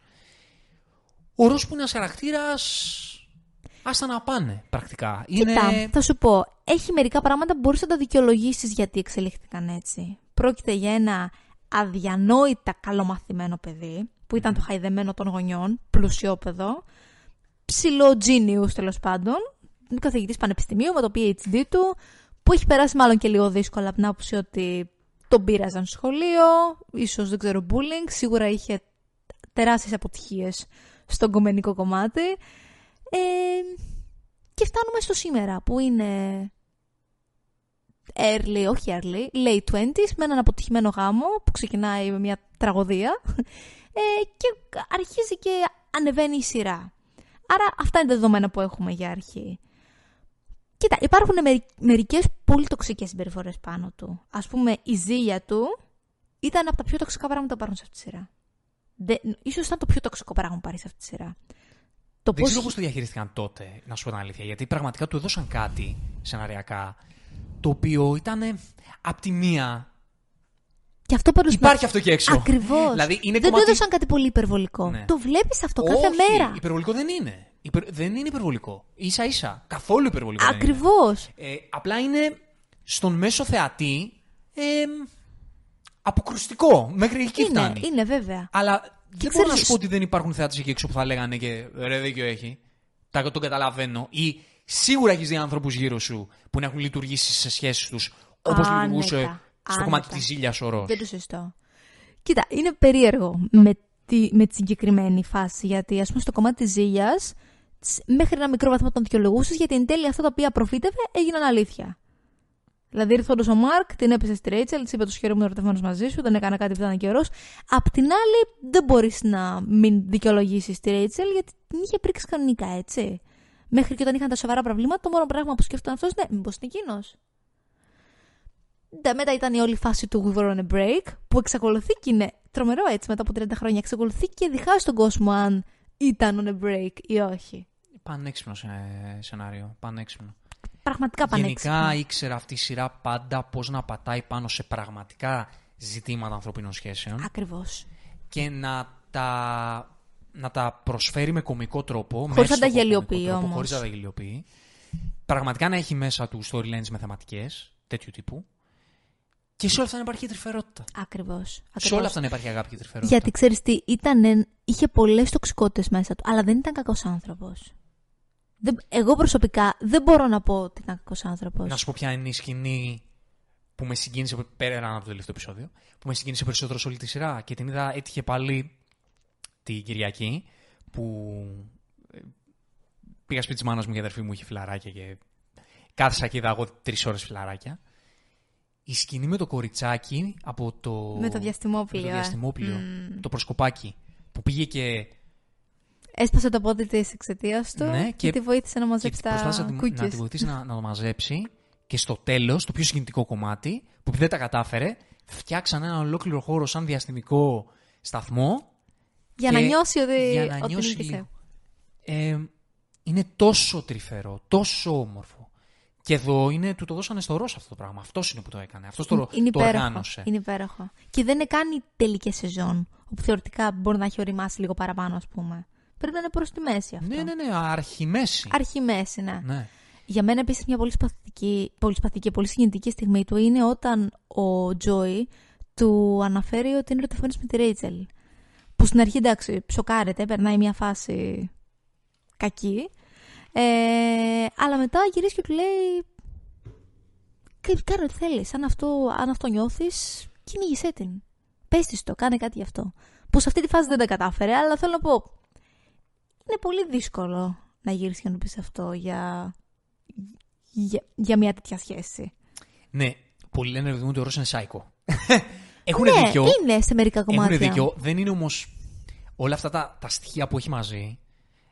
Ο Ρος που είναι ένας χαρακτήρας... Άστα να πάνε, πρακτικά. Είναι... Κοίτα, θα σου πω, έχει μερικά πράγματα που μπορείς να τα δικαιολογήσεις γιατί εξελίχθηκαν έτσι. Πρόκειται για ένα αδιανόητα καλομαθημένο παιδί, που ήταν το χαϊδεμένο των γονιών, πλουσιόπεδο, ψηλό genius τέλος πάντων, καθηγητής πανεπιστημίου με το PhD του, που έχει περάσει μάλλον και λίγο δύσκολα από την άποψη ότι τον πείραζαν στο σχολείο, ίσως δεν ξέρω bullying, σίγουρα είχε τεράστιες αποτυχίες στο κομμενικό κομμάτι. Ε, και φτάνουμε στο σήμερα που είναι early, όχι early, late 20s με έναν αποτυχημένο γάμο που ξεκινάει με μια τραγωδία ε, και αρχίζει και ανεβαίνει η σειρά. Άρα αυτά είναι τα δεδομένα που έχουμε για αρχή. Κοίτα, υπάρχουν μερι- μερικές πολύ τοξικές συμπεριφορές πάνω του. Ας πούμε, η ζήλια του ήταν από τα πιο τοξικά πράγματα που υπάρχουν σε αυτή τη σειρά. Δεν, ίσως ήταν το πιο τοξικό πράγμα που πάρει σε αυτή τη σειρά. Το Δεν πώς ξέρω πώς το διαχειριστήκαν τότε, να σου πω την αλήθεια. Γιατί πραγματικά του έδωσαν κάτι σεναριακά το οποίο ήταν απ' τη μία. Και αυτό πάντως Υπάρχει αυτό και έξω. Ακριβώς. Δηλαδή είναι δεν κομμάτι- του έδωσαν κάτι πολύ υπερβολικό. Ναι. Το βλέπεις αυτό κάθε Όχι, μέρα. Υπερβολικό δεν είναι. Υπερ- Δεν είναι υπερβολικό. σα ίσα. Καθόλου υπερβολικό. δεν είναι. Ακριβώς. Ε, απλά είναι στον μέσο θεατή ε, αποκρουστικό. Μέχρι εκεί Είναι, φτάνει. είναι βέβαια. Αλλά δεν μπορώ ξέρεις- να σου πω ότι δεν υπάρχουν θεάτες εκεί έξω που θα λέγανε και ρε δίκιο έχει. Τα, το καταλαβαίνω. Ή σίγουρα έχεις δει άνθρωπους γύρω σου που να έχουν λειτουργήσει σε σχέσεις τους όπως Άνετα, λειτουργούσε στο άνετα. κομμάτι της ζήλιας ο Ρος. Δεν το συζητώ. Κοίτα, είναι περίεργο με τη, με τη συγκεκριμένη φάση. Γιατί, ας πούμε, στο κομμάτι της ζήλιας, σ- μέχρι ένα μικρό βαθμό τον δικαιολογούσε, γιατί εν τέλει αυτά τα οποία προφήτευε έγιναν αλήθεια. Δηλαδή ήρθε όντως ο Μάρκ, την έπεσε στη Ρέιτσελ, της είπε τους χαίρομαι ερωτευμένος μαζί σου, δεν έκανα κάτι που ήταν καιρός. Απ' την άλλη, δεν μπορείς να μην δικαιολογήσεις τη Ρέιτσελ, γιατί την είχε πρίξει κανονικά, έτσι. Μέχρι και όταν είχαν τα σοβαρά προβλήματα, το μόνο πράγμα που σκέφτονταν αυτός, ναι, μήπως είναι εκείνος. Ναι, μετά ήταν η όλη φάση του We Were on a Break, που εξακολουθεί και είναι τρομερό έτσι μετά από 30 χρόνια. Εξακολουθεί και διχάζει τον κόσμο αν ήταν on a break ή όχι. Πανέξυπνο ε, σενάριο. Πανέξυπνο. Πραγματικά πανέξυπνο. Γενικά ήξερε αυτή η σειρά πάντα πώς να πατάει πάνω σε πραγματικά ζητήματα ανθρωπίνων σχέσεων Ακριβώς. και να τα, να τα προσφέρει με κομικό τρόπο. Χωρίς μέσα να τα στο γελιοποιεί κωμικό τρόπο, όμως. Χωρίς να τα γελιοποιεί. Πραγματικά να έχει μέσα του storylines με θεματικέ τέτοιου τύπου. Και σε όλα αυτά να υπάρχει και τρυφερότητα. Ακριβώς. Σε όλα αυτά να υπάρχει αγάπη και τρυφερότητα. Γιατί ξέρεις τι, ήταν, είχε πολλές τοξικότητες μέσα του, αλλά δεν ήταν κακός άνθρωπος. Εγώ προσωπικά δεν μπορώ να πω ότι ήταν κακός άνθρωπος. Να σου πω ποια είναι η σκηνή που με συγκίνησε πέρα από το τελευταίο επεισόδιο. Που με συγκίνησε περισσότερο σε όλη τη σειρά. Και την είδα έτυχε πάλι την Κυριακή που ε, πήγα σπίτι της μάνας μου και η αδερφή μου είχε φιλαράκια και κάθισα και είδα εγώ τρεις ώρες φιλαράκια. Η σκηνή με το κοριτσάκι από το. Με το διαστημόπλιο. με το ε. διαστημόπλιο, Μμμ. Το προσκοπάκι. Που πήγε και. Έσπασε το πόδι της εξαιτίας του Ναι, και, και- τη βοήθησε να και μαζέψει προσπάθησε τα να, τη- να κούκκες. τη βοηθήσει να, να το μαζέψει. Και στο τέλος, το πιο συγκινητικό κομμάτι, που επειδή δεν τα κατάφερε, φτιάξαν ένα ολόκληρο χώρο σαν διαστημικό σταθμό Για και να νιώσει ότι, για να ότι νιώσει νίκησε. λίγο. Ε, είναι τόσο τρυφερό, τόσο όμορφο. Και εδώ είναι, του το δώσανε στο ροζ αυτό το πράγμα. Αυτός είναι που το έκανε. Αυτός το, είναι το υπέροχο. οργάνωσε. Είναι υπέροχο. Και δεν είναι καν η τελική σεζόν, όπου θεωρητικά μπορεί να έχει οριμάσει λίγο παραπάνω, ας πούμε. Πρέπει να είναι προς τη μέση αυτό. Ναι, ναι, ναι, αρχιμέση. Αρχιμέση, ναι. Ναι. Για μένα επίσης μια πολύ σπαθητική, πολύ σπαθητική και πολύ συγκινητική στιγμή του είναι όταν ο Τζόι του αναφέρει ότι είναι ερωτευμένο με τη Ρέιτσελ. Που στην αρχή εντάξει, ψοκάρεται, περνάει μια φάση κακή. Ε, αλλά μετά γυρίζει και του λέει. «Κα- Κάνε ό,τι θέλεις. Αν αυτό, αν αυτό νιώθεις, κυνήγησέ την. Πες της το, κάνε κάτι γι' αυτό. Που σε αυτή τη φάση δεν τα κατάφερε, αλλά θέλω να πω. Είναι πολύ δύσκολο να γυρίσεις και να του πεις αυτό για, για, για μια τέτοια σχέση. ναι, πολλοί λένε ότι ο Ρος είναι σάικο. Έχουν ναι, δίκιο. είναι σε μερικά κομμάτια. Έχουν δίκιο. Δεν είναι όμως όλα αυτά τα, τα στοιχεία που έχει μαζί.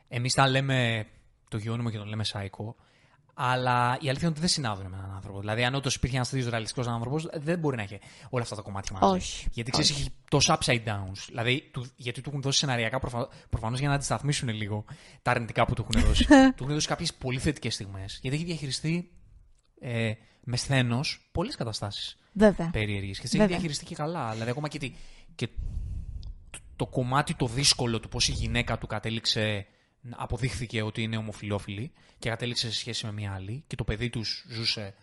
Εμείς τα λέμε, το γιώνουμε και τον λέμε σάικο. Αλλά η αλήθεια είναι ότι δεν συνάδουν με έναν άνθρωπο. Δηλαδή, αν όντω υπήρχε ένας τέτοιος ρεαλιστικός άνθρωπος, δεν μπορεί να έχει όλα αυτά τα κομμάτια μαζί. Όχι. Γιατί ξέρεις, έχει τόσα upside downs. Δηλαδή, του, γιατί του έχουν δώσει σεναριακά προφα... προφανώς για να αντισταθμίσουν λίγο τα αρνητικά που του έχουν δώσει. του έχουν δώσει κάποιες πολύ θετικές στιγμές. Γιατί έχει διαχειριστεί ε, με σθένος πολλές καταστάσεις Βέβαια. περίεργες. Και τις έχει Βέβαια. διαχειριστεί και καλά. Δηλαδή, ακόμα και, τη, και το, το κομμάτι το δύσκολο του πώς η γυναίκα του κατέληξε, αποδείχθηκε ότι είναι ομοφιλόφιλη και κατέληξε σε σχέση με μια άλλη και το παιδί τους ζούσε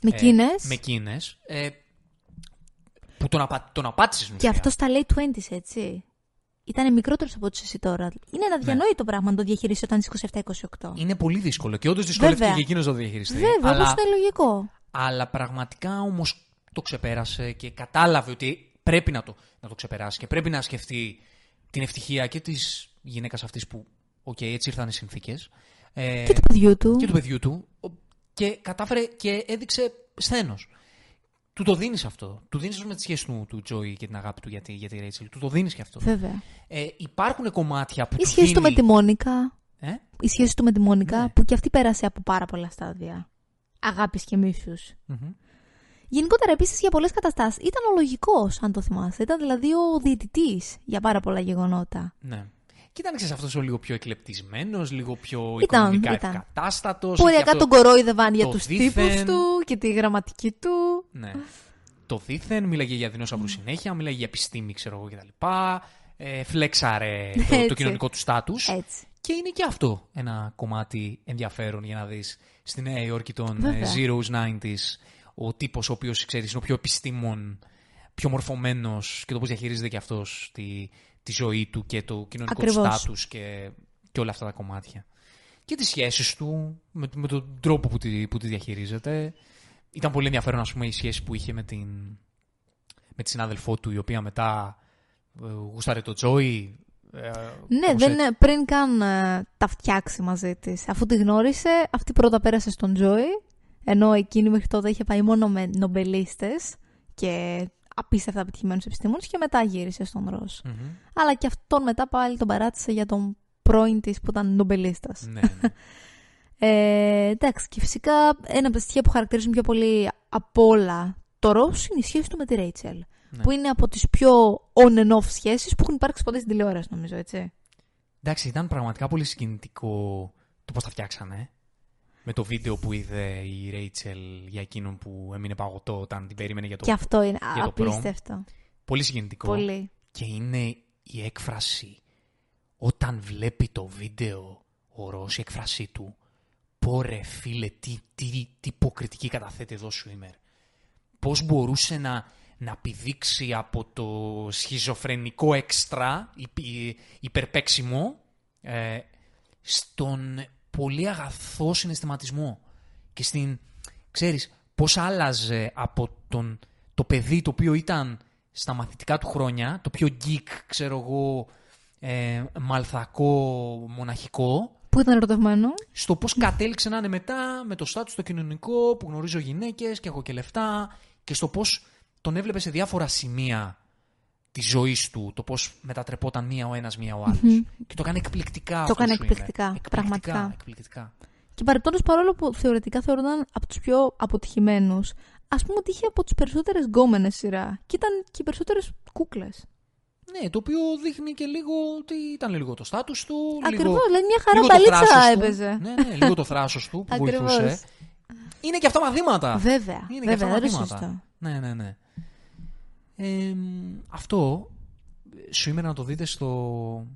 Με ε, εκείνες. με εκείνες, ε, που τον, απα, τον απάτησες στην Και ουσία. αυτός στα late 20s, έτσι. Ήταν μικρότερος από ό,τι εσύ τώρα. Είναι ένα αδιανόητο πράγμα να το διαχειριστείς όταν είσαι 27-28. Είναι πολύ δύσκολο και όντως δυσκολεύτηκε Βέβαια. και εκείνος να το διαχειριστεί. Βέβαια, αλλά, όπως είναι λογικό. αλλά πραγματικά όμως το ξεπέρασε και κατάλαβε ότι πρέπει να το, να το ξεπεράσει και πρέπει να σκεφτεί την ευτυχία και της γυναίκας αυτής που, οκ, έτσι ήρθαν οι συνθήκες. Ε, Και του παιδιού του. και του παιδιού του. ο- Και κατάφερε και έδειξε σθένος. Του το δίνεις αυτό. Του δίνεις με τη σχέση του, του Τζόι και την αγάπη του για τη, για τη Ρέιτσελ. Του το δίνεις και αυτό. Βέβαια. Ε, υπάρχουν κομμάτια που. Η του σχέση του με δίνει- τη Μόνικα. Ε; Η σχέση του με τη Μόνικα Ναι. που και αυτή πέρασε από πάρα πολλά στάδια. Αγάπης και μίσου. Μμμ. Γενικότερα, επίσης για πολλές καταστάσεις ήταν ο λογικό, αν το θυμάσαι. Ήταν δηλαδή ο διαιτητής για πάρα πολλά γεγονότα. Ναι. Και ήταν ξέρεις, αυτός ο λίγο πιο εκλεπτισμένος, λίγο πιο Ήταν, οικονομικά ήταν. ευκατάστατος. Ποριακά είχε αυτό- τον κορόιδευαν για το τους δήθεν. τύπους του και τη γραμματική του. Ναι. Το δίθεν, μίλαγε για δεινόσαυρου συνέχεια, μίλαγε για επιστήμη, ξέρω εγώ κτλ. Ε, φλέξαρε το, το Έτσι. κοινωνικό του στάτους. Έτσι. Και είναι και αυτό ένα κομμάτι ενδιαφέρον για να δεις στη Νέα Υόρκη των Βέβαια. ε, Zeros 90s ο τύπος ο οποίος ξέρεις είναι ο πιο επιστήμον, πιο μορφωμένος και το πώς διαχειρίζεται και αυτός τη, τη ζωή του και το κοινωνικό του Ακριβώς. στάτους και, και όλα αυτά τα κομμάτια. Και τις σχέσεις του με, με τον τρόπο που τη, που τη διαχειρίζεται. Ήταν πολύ ενδιαφέρον ας πούμε η σχέση που είχε με την, με τη συνάδελφό του η οποία μετά ε, γούσταρε το Τζόι Ε, Ναι, κάπως δεν, έτσι. πριν καν ε, τα φτιάξει μαζί της. Αφού τη γνώρισε, αυτή πρώτα πέρασε στον Τζόι, ενώ εκείνη μέχρι τότε είχε πάει μόνο με νομπελίστες και απίστευτα επιτυχημένου επιστήμονες και μετά γύρισε στον Ρος. Μμμ. Αλλά και αυτόν μετά πάλι τον παράτησε για τον πρώην της που ήταν νομπελίστας. Ναι, ναι. Ε, εντάξει, και φυσικά ένα από τα στοιχεία που χαρακτηρίζουν πιο πολύ από όλα το Ρος είναι η σχέση του με τη Ρέιτσελ. Ναι. Που είναι από τις πιο on and off σχέσεις που έχουν υπάρξει ποτέ στην τηλεόραση, νομίζω, έτσι. Εντάξει, ήταν πραγματικά πολύ συγκινητικό το πώς τα φτιάξανε. Με το βίντεο που είδε η Ρέιτσελ για εκείνον που έμεινε παγωτό όταν την περίμενε για το... Και αυτό είναι για το prom. απίστευτο. Πολύ συγκινητικό. Πολύ. Και είναι η έκφραση όταν βλέπει το βίντεο ο Ρος, η έκφρασή του. Πόρε φίλε, τι, τι, τι υποκριτική καταθέτει εδώ σου είμαι. Πώς μπορούσε να, να πηδήξει από το σχιζοφρενικό έξτρα, υπ- υπερπαίξιμο, ε, στον πολύ αγαθό συναισθηματισμό. Και στην, ξέρεις, πώς άλλαζε από τον, το παιδί το οποίο ήταν στα μαθητικά του χρόνια, το πιο geek, ξέρω εγώ, ε, μαλθακό, μοναχικό, Πού ήταν ερωτευμένο. στο πώς κατέληξε να είναι μετά με το στάτους το κοινωνικό που γνωρίζω γυναίκες και έχω και λεφτά και στο πώς τον έβλεπε σε διάφορα σημεία της ζωής του, το πώς μετατρεπόταν μία ο ένας, μία ο άλλος. Και το έκανε εκπληκτικά. αυτό έκανε σου είμαι. εκπληκτικά, πραγματικά. Εκπληκτικά. Και παρεπτόντως, παρόλο που θεωρητικά θεωρούνταν από τους πιο αποτυχημένους, ας πούμε ότι είχε από τι περισσότερες γκόμενες σειρά. Και ήταν και οι περισσότερες κούκλες. Ναι, το οποίο δείχνει και λίγο ότι ήταν λίγο το στάτους του. Ακριβώς. λίγο, Δηλαδή μια χαρά λίγο το παλίτσα θράσος του. έπαιζε. Ναι, ναι, λίγο το θράσος του που Ακριβώς. βοηθούσε. Είναι και αυτά μαθήματα. Βέβαια. Είναι βέβαια, και αυτά δεν το μαθήματα. συζητώ. Ναι, ναι, ναι. Ε, αυτό σήμερα να το δείτε στο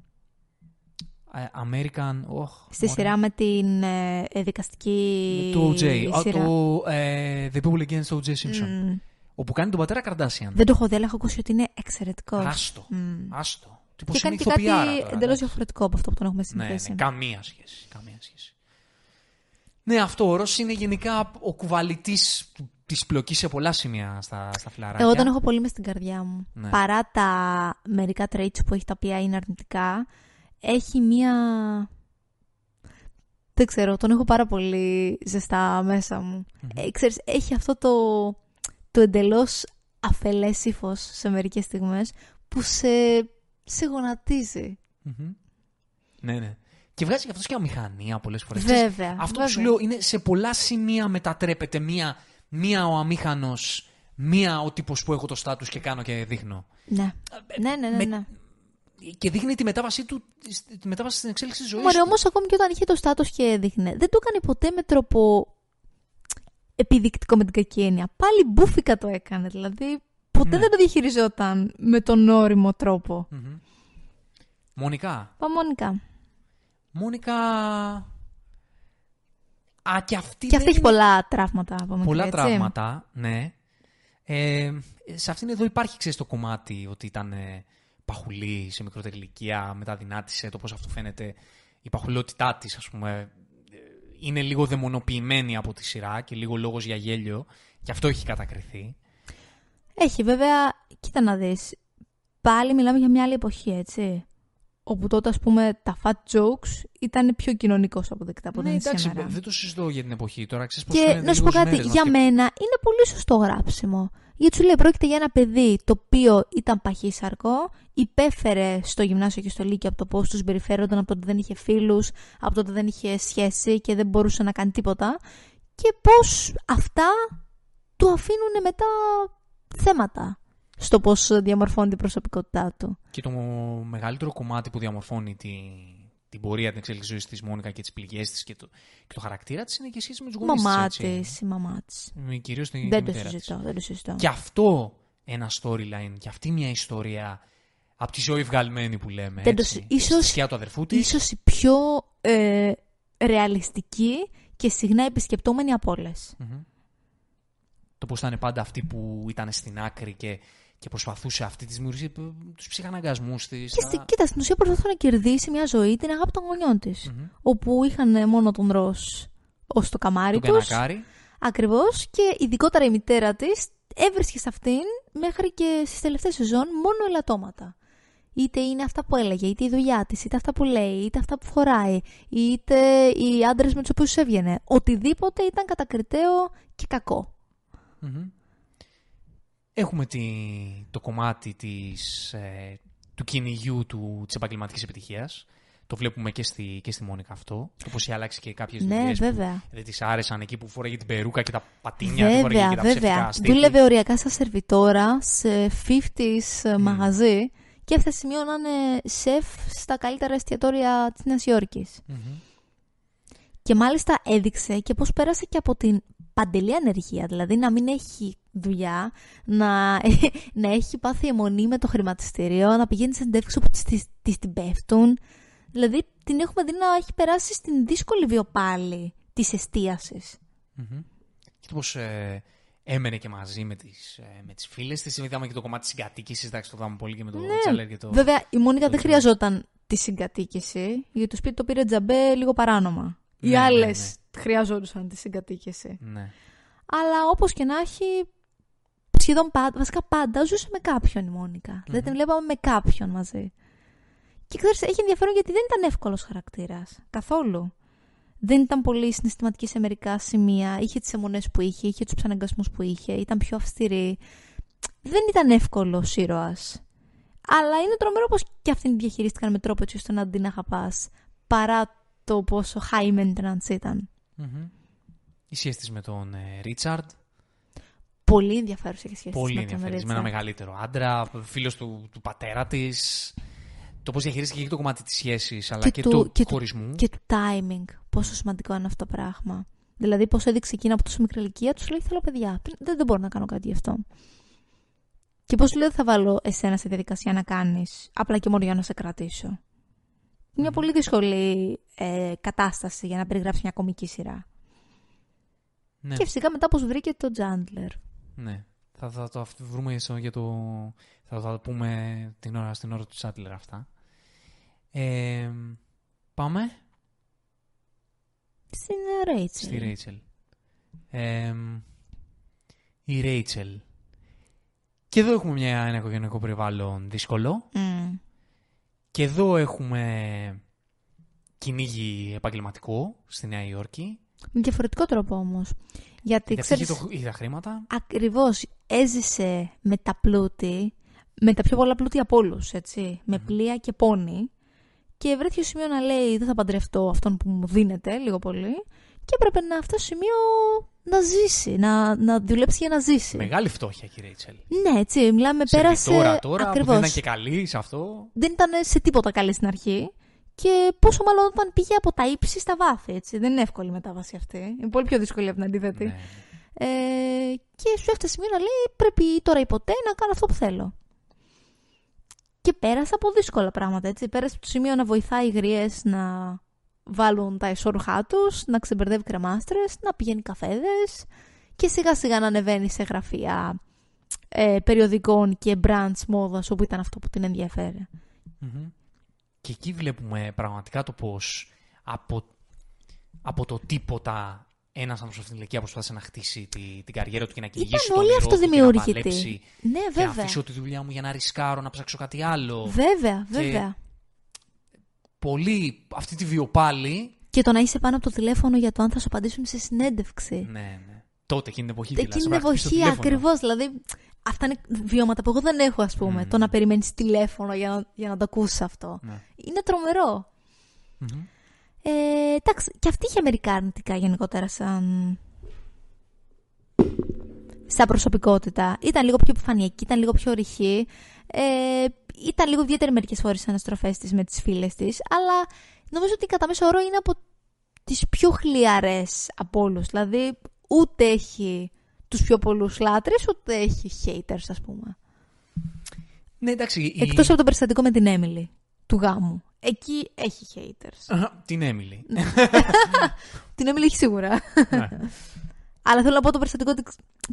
ε, American... Oh, Στη σειρά με την ε, ε, δικαστική. Το OJ. α, σειρά. Το ε, The People Against O.J. Simpson. Μμ. Όπου κάνει τον πατέρα Καρντάσιαν. Δεν το έχω δει, αλλά έχω ακούσει ότι είναι εξαιρετικός. Άστο. Μμ. Άστο. Τι Και πως κάνει είναι και κάτι ηθοποιάρα τώρα, εντελώς εντάξει. διαφορετικό από αυτό που τον έχουμε Ναι, ναι, συνηθίσει. καμία σχέση. Καμία σχέση. Ναι, αυτό ο Ρος είναι γενικά ο κουβαλητής του- της πλοκής σε πολλά σημεία στα, στα φιλαράκια. Εγώ τον έχω πολύ μες στην καρδιά μου. Ναι. Παρά τα μερικά traits που έχει τα οποία είναι αρνητικά, έχει μία. Δεν ξέρω, τον έχω πάρα πολύ ζεστά μέσα μου. Ε, ξέρεις, έχει αυτό το, το εντελώς αφελές ύφος σε μερικές στιγμές που σε, σε γονατίζει. Μμμ. Ναι, ναι. Και βγάζει και αυτός και αμηχανία πολλές φορές. Βέβαια, Ξέρεις, Αυτό βέβαια. που σου λέω είναι σε πολλά σημεία μετατρέπεται μία, μία ο αμήχανος, μία ο τύπος που έχω το στάτους και κάνω και δείχνω. Ναι. Ναι, ναι, ναι. με- ναι. Και δείχνει τη μετάβασή του, τη μετάβαση στην εξέλιξη της ζωής Μωρέ, του. όμως ακόμη και όταν είχε το στάτος και έδειχνε, δεν το έκανε ποτέ με τρόπο επιδεικτικό με την κακή έννοια. Πάλι μπούφικα το έκανε, δηλαδή ποτέ Ναι. δεν το διαχειριζόταν με τον όριμο τρόπο. Μμμ. Μονικά. Παμονικά. Μόνικα. Α, και αυτή. Και αυτή δεν έχει είναι- πολλά τραύματα από μικρή, Πολλά έτσι. τραύματα, ναι. Ε, σε αυτήν εδώ υπάρχει, ξέρεις, το κομμάτι ότι ήταν ε, παχουλή σε μικρότερη ηλικία, μετά δυνάτησε, το πώς αυτό φαίνεται, η παχουλότητά της, ας πούμε, ε, είναι λίγο δαιμονοποιημένη από τη σειρά και λίγο λόγος για γέλιο, και αυτό έχει κατακριθεί. Έχει βέβαια, κοίτα να δεις, πάλι μιλάμε για μια άλλη εποχή, έτσι. Όπου τότε, ας πούμε, τα fat jokes ήταν πιο κοινωνικός αποδεκτά από ναι, όταν εντάξει, σήμερα. δεν το συζητώ για την εποχή τώρα, ξέρεις πώς Και φαίνεται να σου πω λίγο κάτι, στις μέρες για μας και- μένα είναι πολύ σωστό γράψιμο. Γιατί σου λέει, πρόκειται για ένα παιδί το οποίο ήταν παχύσαρκο, υπέφερε στο γυμνάσιο και στο λύκειο από το πώς τους συμπεριφέρονταν, από το ότι δεν είχε φίλους, από το ότι δεν είχε σχέση και δεν μπορούσε να κάνει τίποτα. Και πώς αυτά του αφήνουν μετά θέματα στο πώς διαμορφώνει την προσωπικότητά του. Και το μεγαλύτερο κομμάτι που διαμορφώνει τη, την πορεία, την εξέλιξη ζωής της Μόνικα και τις πληγές της και το, και το χαρακτήρα της είναι και η σχέση με τους Η γονεί μαμά τη. της, η μαμά της. Κυρίως την Δεν το μητέρα της. συζητώ, δεν το συζητώ. Και αυτό ένα storyline, και αυτή μια ιστορία από τη ζωή βγαλμένη που λέμε. Δεν το έτσι, συ- ίσως- στη σκιά του αδερφού της. ίσως η πιο ε, ρεαλιστική και συχνά επισκεπτόμενη από όλες. Το πώς ήταν πάντα αυτή που ήταν στην άκρη και, και προσπαθούσε αυτή τη δημιουργία τους ψυχαναγκασμούς της. Και στη, κοίτα, στην ουσία προσπαθούσε να κερδίσει μια ζωή την αγάπη των γονιών της. Όπου είχαν μόνο τον Ρος ως το καμάρι Τον τους. κανακάρι. Ακριβώς. Και ειδικότερα η μητέρα της έβρισκε σε αυτήν μέχρι και στις τελευταίες σεζόν μόνο ελαττώματα. Είτε είναι αυτά που έλεγε, είτε η δουλειά της, είτε αυτά που λέει, είτε αυτά που φοράει, είτε οι άντρες με τους οποίους έβγαινε. Οτιδήποτε ήταν κατακριτέο και κακό. Μμμ. Έχουμε τη, το κομμάτι της, ε, του κυνηγιού του, της επαγγελματικής επιτυχίας. Το βλέπουμε και στη, και στη Μόνικα αυτό. Το πώς είχε αλλάξει και κάποιες Ναι, δουλειές που βέβαια. δεν της άρεσαν εκεί που φοράγε την περούκα και τα πατίνια. δεν φοράγε Βέβαια, και τα βέβαια. ψεύτικα στήθη. Δούλευε οριακά σαν σερβιτόρα σε 50s μαγαζί και έφτασε σημείο να είναι σεφ στα καλύτερα εστιατόρια της Νέας Υόρκης. Μμμ. Και μάλιστα έδειξε και πώς πέρασε και από την παντελή ανεργία, δηλαδή να μην έχει δουλειά, να, να έχει πάθει εμμονή με το χρηματιστήριο, να πηγαίνει σε συνεντεύξεις όπου της, της, της την πέφτουν. Δηλαδή την έχουμε δει να έχει περάσει στην δύσκολη βιοπάλη της εστίασης. Μμμ. Και το πώς ε, έμενε και μαζί με τις, ε, με τις φίλες της. Είδαμε και το κομμάτι της συγκατοίκησης, εντάξει, το είδαμε πολύ και με το Τσάντλερ και το... Ναι. Βέβαια, η Μόνικα το δεν Τζον. χρειαζόταν τη συγκατοίκηση, γιατί το σπίτι το πήρε τζαμπέ λίγο παράνομα. Οι Ναι, ναι, άλλες ναι. Χρειαζόντουσαν τη συγκατοίκηση. Ναι. Αλλά όπως και να έχει, σχεδόν πάντα, βασικά πάντα ζούσε με κάποιον η μονικα Δεν την βλέπαμε με κάποιον μαζί. Και ξέρεις, έχει ενδιαφέρον γιατί δεν ήταν εύκολος χαρακτήρας. Καθόλου. Δεν ήταν πολύ συναισθηματική σε μερικά σημεία. Είχε τις αιμονές που είχε, είχε τους ψαναγκασμούς που είχε, ήταν πιο αυστηρή. Δεν ήταν εύκολος ήρωας. Αλλά είναι τρομερό πως και αυτήν την διαχειρίστηκαν με τρόπο έτσι ώστε να την αγαπάς. Παρά το πόσο high maintenance ήταν. Μμμ. Η σχέση της με τον ε, Ρίτσαρντ. Πολύ ενδιαφέρουσα και σχέση της Πολύ με τον ενδιαφέρον. Με ένα Ρίτσαρντ. μεγαλύτερο άντρα, φίλος του, του πατέρα της. Το πώς διαχειρίστηκε και το κομμάτι της σχέσης, αλλά και, του- του και του- χωρισμού. Και του timing. Πόσο σημαντικό είναι αυτό το πράγμα. Δηλαδή, πώς έδειξε εκείνα από τόσο μικρή ηλικία, τους λέει: Θέλω παιδιά. Δεν, δεν μπορώ να κάνω κάτι γι' αυτό. Και πώς λέει: Δεν θα βάλω εσένα σε διαδικασία να κάνεις, απλά και μόνο για να σε κρατήσω. Μια πολύ δύσκολη ε, κατάσταση για να περιγράψει μια κομική σειρά. Ναι, Και φυσικά μετά πώς βρήκε το Τζάντλερ. ναι. Θα, θα το αυ- βρούμε στο, για το... Θα, θα το πούμε την ώρα, στην ώρα του Σάτλερ αυτά. Ε, πάμε Στην Ρέιτσελ. στη Ρέιτσελ. Ε, η Ρέιτσελ. Και εδώ έχουμε μια, ένα οικογενειακό περιβάλλον δύσκολο. Μμ. Και εδώ έχουμε κυνήγι επαγγελματικό στη Νέα Υόρκη. Με διαφορετικό τρόπο όμως. Γιατί Γιατί αυτή ξέρεις. είχε, το, είχε τα χρήματα. Ακριβώς έζησε με τα πλούτη, με τα πιο πολλά πλούτη από όλους, έτσι. Με πλοία και πόνι. Και βρέθηκε στο σημείο να λέει: Δεν θα παντρευτώ αυτόν που μου δίνεται, λίγο πολύ. Και έπρεπε να αυτό το σημείο να ζήσει, να, να δουλέψει για να ζήσει. Μεγάλη φτώχεια, κύριε Ρέιτσελ. Ναι, έτσι. Μιλάμε, πέρασε. Σερβιτόρα τώρα που ακριβώς. δεν ήταν και καλή σε αυτό. δεν ήταν σε τίποτα καλή στην αρχή. Και πόσο μάλλον όταν πήγε από τα ύψη στα βάθη, έτσι. Δεν είναι εύκολη η μετάβαση αυτή. Είναι πολύ πιο δύσκολη από την αντίθετη. Ναι. Ε, και σου έφτασε σημείο να λέει πρέπει τώρα ή ποτέ να κάνω αυτό που θέλω. Και πέρασε από δύσκολα πράγματα, έτσι. Πέρασε από το σημείο να βοηθάει γριές να βάλουν τα ισόρουχά τους, να ξεμπερδεύει κρεμάστρες, να πηγαίνει καφέδες και σιγά σιγά να ανεβαίνει σε γραφεία ε, περιοδικών και brands μόδας όπου ήταν αυτό που την ενδιαφέρει. Μμμ. Και εκεί βλέπουμε πραγματικά το πώς από, από το τίποτα ένας άνθρωπος σε αυτήν την ηλικία προσπάθησε να χτίσει τη, την καριέρα του και να κυνηγήσει όλοι τον όνειρό του και να αυτοδημιούργητοι. παλέψει Ναι, και βέβαια. να αφήσω τη δουλειά μου για να ρισκάρω, να ψάξω κάτι άλλο. Βέβαια, Και- βέβαια. Πολύ αυτή τη βιοπάλη. Και το να είσαι πάνω από το τηλέφωνο για το αν θα σου απαντήσουν σε συνέντευξη. Ναι, ναι. Τότε, εκείνη την εποχή. Εκείνη δηλαδή, την σε πρέπει να χτυπήσεις το εποχή τηλέφωνο. ακριβώς. Δηλαδή, αυτά είναι βιώματα που εγώ δεν έχω, ας πούμε. Μμμ. Το να περιμένεις τηλέφωνο για να, για να το ακούσει αυτό. Ναι. Είναι τρομερό. Μμμ. Ε, εντάξει, και αυτή είχε μερικά αρνητικά γενικότερα σαν. σαν προσωπικότητα. Ήταν λίγο πιο επιφανειακή, ήταν λίγο πιο ρηχή. Ε, ήταν λίγο ιδιαίτερη μερικές φορές στι αναστροφές της με τις φίλες της. Αλλά νομίζω ότι κατά μέσο όρο είναι από τις πιο χλιαρές από όλους. Δηλαδή, ούτε έχει τους πιο πολλούς λάτρες, ούτε έχει haters, ας πούμε. Ναι, εντάξει. η- Εκτός από το περιστατικό με την Έμιλι του γάμου. Εκεί έχει haters. Αχα, Την Έμιλι. την Έμιλι έχει σίγουρα. Ναι. Αλλά θέλω να πω το περιστατικό ότι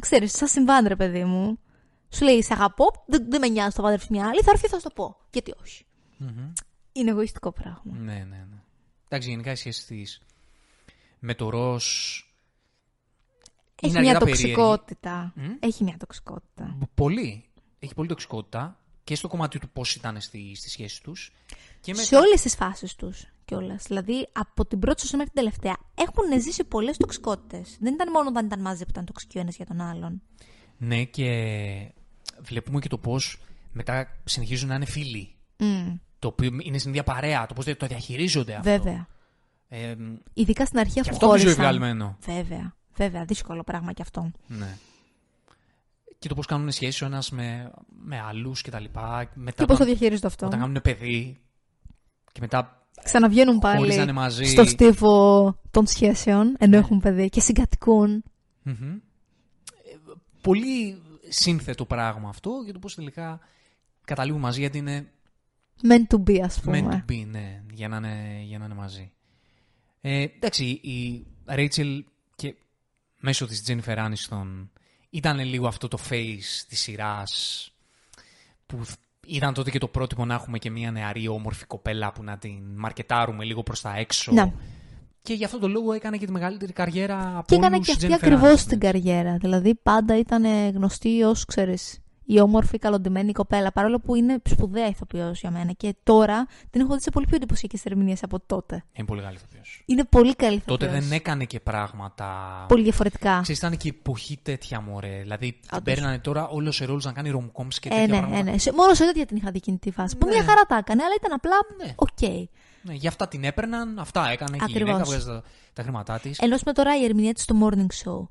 ξέρεις, σαν συμβάν, ρε παιδί μου. Σου λέει, Σε αγαπώ, δεν, δεν με νοιάζει το παντρεύει μια άλλη, θα έρθει, θα σου το πω. Γιατί όχι. Μμμ. Είναι εγωιστικό πράγμα. Ναι, ναι, ναι. Εντάξει, γενικά η σχέση της με το Ρος. Έχει μια τοξικότητα. Μμ. Έχει μια τοξικότητα. Πολύ. Έχει πολύ τοξικότητα. και στο κομμάτι του πώς ήταν στη, στη σχέση τους. Σε όλες τις φάσεις τους κιόλας. Δηλαδή, από την πρώτη σου μέχρι την τελευταία, έχουν ζήσει πολλές τοξικότητες. Δεν ήταν μόνο όταν ήταν μαζί που ήταν τοξικοί ο ένας για τον άλλον. Ναι, και βλέπουμε και το πώς μετά συνεχίζουν να είναι φίλοι. Mm. Το οποίο είναι στην ίδια παρέα, το πώς το διαχειρίζονται αυτό. Βέβαια. Ε, Ειδικά στην αρχή και αφού αυτό είναι χώρισαν. βγαλμένο. Βέβαια. Βέβαια. Δύσκολο πράγμα κι αυτό. Ναι. Και το πώς κάνουν σχέσει ο ένας με, με άλλους και τα λοιπά. Μετά, Και πώς το όταν- διαχειρίζονται αυτό. Όταν κάνουν παιδί και μετά Ξαναβγαίνουν χωρίζανε πάλι μαζί. στο στίβο των σχέσεων, ενώ Ναι. έχουν παιδί και συγκατοικούν. Μμμ. Ε, Πολύ σύνθετο πράγμα αυτό για το πώς τελικά καταλήγουν μαζί γιατί είναι Meant to be, ας πούμε. meant to be, ναι, για να είναι, για να είναι μαζί. Ε, εντάξει, η Rachel και μέσω της Jennifer Aniston ήταν λίγο αυτό το face της σειράς που θ- ήταν τότε και το πρότυπο να έχουμε και μια νεαρή όμορφη κοπέλα που να την μαρκετάρουμε λίγο προς τα έξω. Ναι. Και γι' αυτό το λόγο έκανε και τη μεγαλύτερη καριέρα από Και έκανε όλους και η αυτή Jennifer ακριβώς Aniston. την καριέρα. Δηλαδή πάντα ήταν γνωστή ως, ξέρεις, η όμορφη, καλοντημένη κοπέλα. Παρόλο που είναι σπουδαία ηθοποιός για μένα. Και τώρα την έχω δει σε πολύ πιο εντυπωσιακές ερμηνείες από τότε. Είναι πολύ καλή ηθοποιός. Είναι πολύ καλή ηθοποιός. Τότε δεν έκανε και πράγματα. Πολύ διαφορετικά. Ξέρεις, ήταν και η εποχή τέτοια μωρέ. Δηλαδή την Όντως. παίρνανε τώρα όλο σε ρόλους να κάνει rom-coms και Ε, τέτοια ναι, πράγματα. ε, ναι. Σε- Μόνο σε τέτοια την είχα δει εκείνη τη φάση. Που Ναι. μια χαρά τα έκανε, αλλά ήταν απλά Ναι. οκ. Ναι, γι' αυτά την έπαιρναν, αυτά έκανε και η Ακριβώς. γυναίκα βγάζει τα, τα χρήματά της. Ενώ με τώρα η ερμηνεία της στο Morning Show.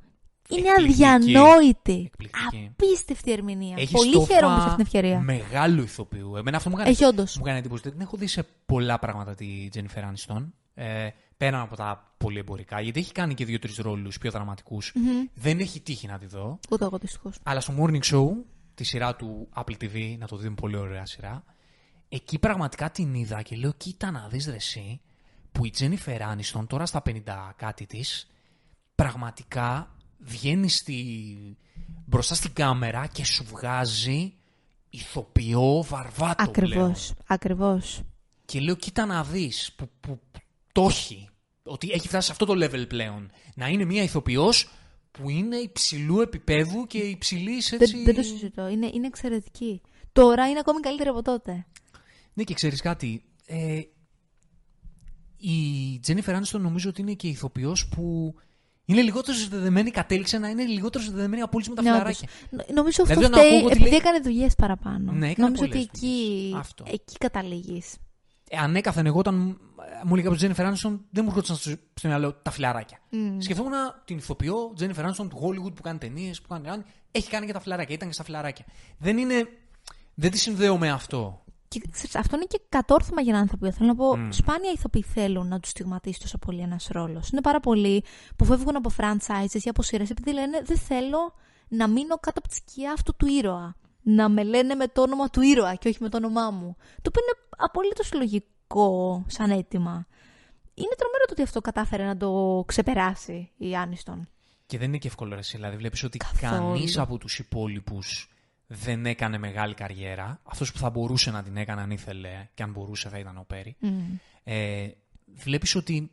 Είναι Εκπληκτική. αδιανόητη. Εκπληκτική. Απίστευτη ερμηνεία. Έχεις Πολύ στόφα χαίρομαι σε αυτήν την ευκαιρία. Μεγάλου ηθοποιού. Εμένα αυτό μου έκανε, Έχει όντως. μου έκανε εντύπωση. Δεν την έχω δει σε πολλά πράγματα τη Jennifer Aniston. Ε, πέραν από τα πολύ εμπορικά, γιατί έχει κάνει και δύο-τρεις ρόλους πιο δραματικούς. Δεν έχει τύχει να τη δω. Ούτε εγώ δυστυχώς. Αλλά στο Morning Show, τη σειρά του Apple TV, να το δούμε πολύ ωραία σειρά, εκεί πραγματικά την είδα και λέω κοίτα να δεις ρε εσύ, που η Jennifer Aniston τώρα στα 50 κάτι της, πραγματικά βγαίνει στη... μπροστά στην κάμερα και σου βγάζει ηθοποιό βαρβάτο Ακριβώς. πλέον. Ακριβώς. Και λέω κοίτα να δεις που, που, που το έχει. Ότι έχει φτάσει σε αυτό το level πλέον. Να είναι μια ηθοποιός που είναι υψηλού επίπεδου και υψηλής έτσι... Δεν, δεν το συζητώ. Είναι, είναι εξαιρετική. Τώρα είναι ακόμη καλύτερη από τότε. Ναι, και ξέρεις κάτι. Ε, η Jennifer Aniston νομίζω ότι είναι και ηθοποιός που είναι λιγότερο συνδεδεμένη, κατέληξε να είναι λιγότερο συνδεδεμένη από όλες με τα Ναι, φιλαράκια. όντως. Νο- Νομίζω αυτό Δηλαδή, όταν φταίει ακούω ότι επειδή λέει- έκανε δουλειές παραπάνω. Ναι, έκανε Νομίζω ότι πολλές εκεί, δουλειές. Αυτό. εκεί καταλήγεις. Ε, ανέκαθεν εγώ όταν ε, μου έλεγε από την Jennifer Aniston δεν μου έρχονταν στο, στο μυαλό τα φιλαράκια. Σκεφτόμουν την ηθοποιό Jennifer Aniston του Hollywood που κάνει ταινίες, που κάνει. κάνει, Έχει κάνει και τα φιλαράκια, ήταν και στα φιλαράκια. Δεν είναι. Δεν τη συνδέω με αυτό. Και ξέρεις, αυτό είναι και κατόρθωμα για έναν ηθοποιό. Θέλω να πω, Μμ. σπάνια ηθοποιοί θέλουν να τους στιγματίσει τόσο πολύ ένας ρόλος. Είναι πάρα πολλοί που φεύγουν από franchises ή από σειρές επειδή λένε Δεν θέλω να μείνω κάτω από τη σκιά αυτού του ήρωα. Να με λένε με το όνομα του ήρωα και όχι με το όνομά μου. Το οποίο είναι απολύτως λογικό σαν αίτημα. Είναι τρομερό το ότι αυτό κατάφερε να το ξεπεράσει η Άνιστον. Και δεν είναι και εύκολο ρε, εσύ. Δηλαδή, βλέπεις ότι Καθόλου. κανείς από τους υπόλοιπους δεν έκανε μεγάλη καριέρα. Αυτός που θα μπορούσε να την έκανε αν ήθελε, και αν μπορούσε θα ήταν ο Πέρι. Ε, βλέπεις ότι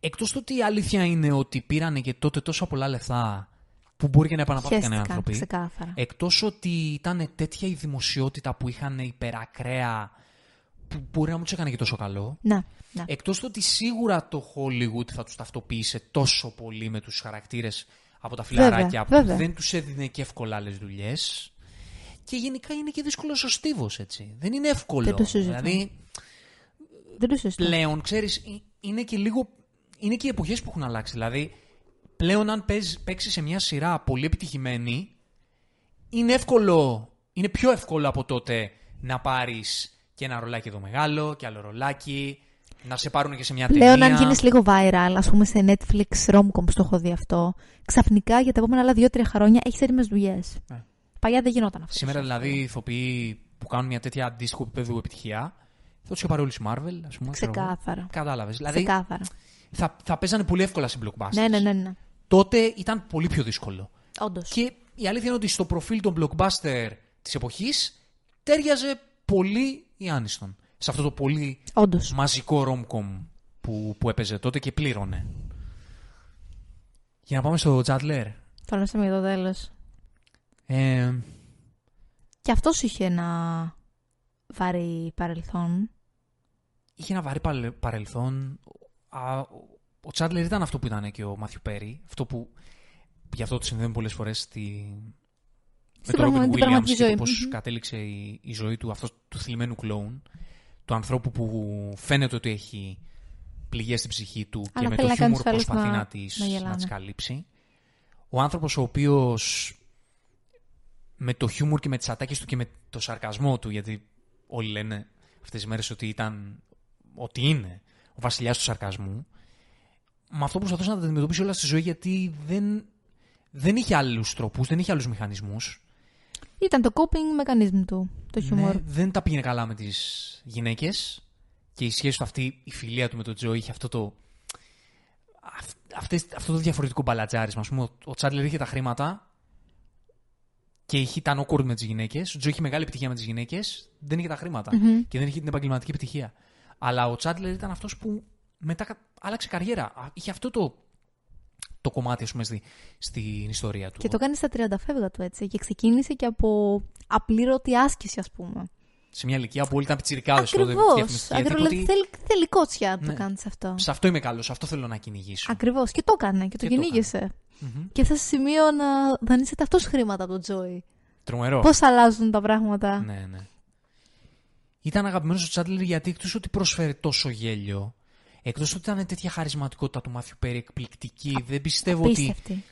εκτός το ότι η αλήθεια είναι ότι πήρανε και τότε τόσα πολλά λεφτά που μπορεί και να επαναπαύθηκαν οι Χαίστηκαν άνθρωποι. ξεκάθαρα. Εκτός ότι ήταν τέτοια η δημοσιότητα που είχαν υπερακραία που μπορεί να μην τους έκανε και τόσο καλό. Ναι, ναι. Εκτός το ότι σίγουρα το Hollywood θα τους ταυτοποίησε τόσο πολύ με τους χαρακτήρες από τα φιλαράκια που βέβαια. δεν τους έδινε και εύκολα άλλες δουλειές. Και γενικά είναι και δύσκολο ο στίβος, έτσι. Δεν είναι εύκολο. Δεν το συζητώ. δηλαδή, Δεν το συζητώ. πλέον, ξέρεις, ε, είναι και λίγο... Είναι και οι εποχές που έχουν αλλάξει. Δηλαδή, πλέον αν παίζεις, παίξεις σε μια σειρά πολύ επιτυχημένη, είναι εύκολο, είναι πιο εύκολο από τότε να πάρεις και ένα ρολάκι εδώ μεγάλο και άλλο ρολάκι, να σε πάρουν και σε μια Πλέον, ταινία. αν γίνεις λίγο viral, ας πούμε σε Netflix romcoms το έχω δει αυτό, ξαφνικά για τα επόμενα άλλα δύο-τρία χρόνια έχεις έτοιμε δουλειές. Ναι. Παλιά δεν γινόταν αυτό. Σήμερα δηλαδή οι ηθοποιοί που κάνουν μια τέτοια αντίστοιχο επίπεδο επιτυχία, θα τους είχε πάρει όλοι στη Marvel, ας πούμε. ξέρω εγώ. Ξεκάθαρα. Κατάλαβες. Δηλαδή Ξεκάθαρα. θα, θα παίζανε πολύ εύκολα σε blockbusters. Ναι, ναι, ναι. ναι. Τότε ήταν πολύ πιο δύσκολο. Όντως. Και η αλήθεια είναι ότι στο προφίλ των blockbuster της εποχής τέριαζε πολύ η Άνιστον. Σε αυτό το πολύ Όντως. μαζικό rom-com που, που έπαιζε τότε και πλήρωνε. Για να πάμε στο Τζάτλερ. Φτάσαμε για το τέλος. Ε, Και αυτός είχε ένα βαρύ παρελθόν. Είχε ένα βαρύ παλε- παρελθόν. Α, ο Τσάντλερ ήταν αυτό που ήταν και ο Μάθιου Πέρι. Αυτό που. Γι' αυτό το συνδέουμε πολλές φορές στη. Με Στην τον Ρόμπιν πραγμα- την Williams πραγματική και το ζωή. πώς Μμμ. κατέληξε η, η ζωή του, αυτός του θλιμμένου κλόουν. Του ανθρώπου που φαίνεται ότι έχει πληγές στην ψυχή του Αλλά και με θέλει το να κάνει χιούμορ τους άλλους προσπαθεί να- να, τις, να να, γελάνε. τις καλύψει. Ο άνθρωπος ο οποίος με το χιούμορ και με τις ατάκες του και με το σαρκασμό του, γιατί όλοι λένε αυτές τις μέρες ότι ήταν, ότι είναι ο βασιλιάς του σαρκασμού, με αυτό προσπαθούσε να τα αντιμετωπίσει όλα στη ζωή γιατί δεν, δεν είχε άλλους τρόπους, δεν είχε άλλους μηχανισμούς. Ήταν το coping mechanism του, το χιούμορ. Ναι, δεν τα πήγαινε καλά με τις γυναίκες και η σχέση του αυτή, η φιλία του με τον Τζο είχε αυτό το, αυ- αυτές, αυτό το διαφορετικό μπαλατζάρισμα. Ας πούμε, ο- ο Τσάντλερ είχε τα χρήματα και είχε, ήταν awkward με τις γυναίκες. Ο Τζο είχε μεγάλη επιτυχία με τις γυναίκες, δεν είχε τα χρηματα Μμμ. και δεν είχε την επαγγελματική επιτυχία. Αλλά ο Τσάντλερ ήταν αυτός που μετά κα- άλλαξε καριέρα. Α, Είχε αυτό το, το κομμάτι, ας πούμε, στη, στην ιστορία του. Και το κάνει στα 30 φεύγα του έτσι. Και ξεκίνησε και από απλήρωτη άσκηση, ας πούμε. Σε μια ηλικία που όλοι ήταν πιτσιρικάδες τότε, Ακριβώς. διαφημιστικοί, γιατί Ακριβώς. ότι Θέλει, θέλει κότσια να το Ναι. κάνεις αυτό. Σε αυτό είμαι καλός, σε αυτό θέλω να κυνηγήσω. Ακριβώς. Και το έκανε και το Και το κυνήγησε. Μμμ. Και φτάσει σε σημείο να δανείσετε αυτός χρήματα από τον Τζόι. Τρομερό. Πώς αλλάζουν τα πράγματα. Ναι, ναι. Ήταν αγαπημένος ο Τσάντλερ γιατί εκτός ότι πρόσφερε τόσο γέλιο, εκτός ότι ήταν τέτοια χαρισματικότητα του Μάθιου Πέρι εκπληκτική, δεν πιστεύω ότι Απίστευτη.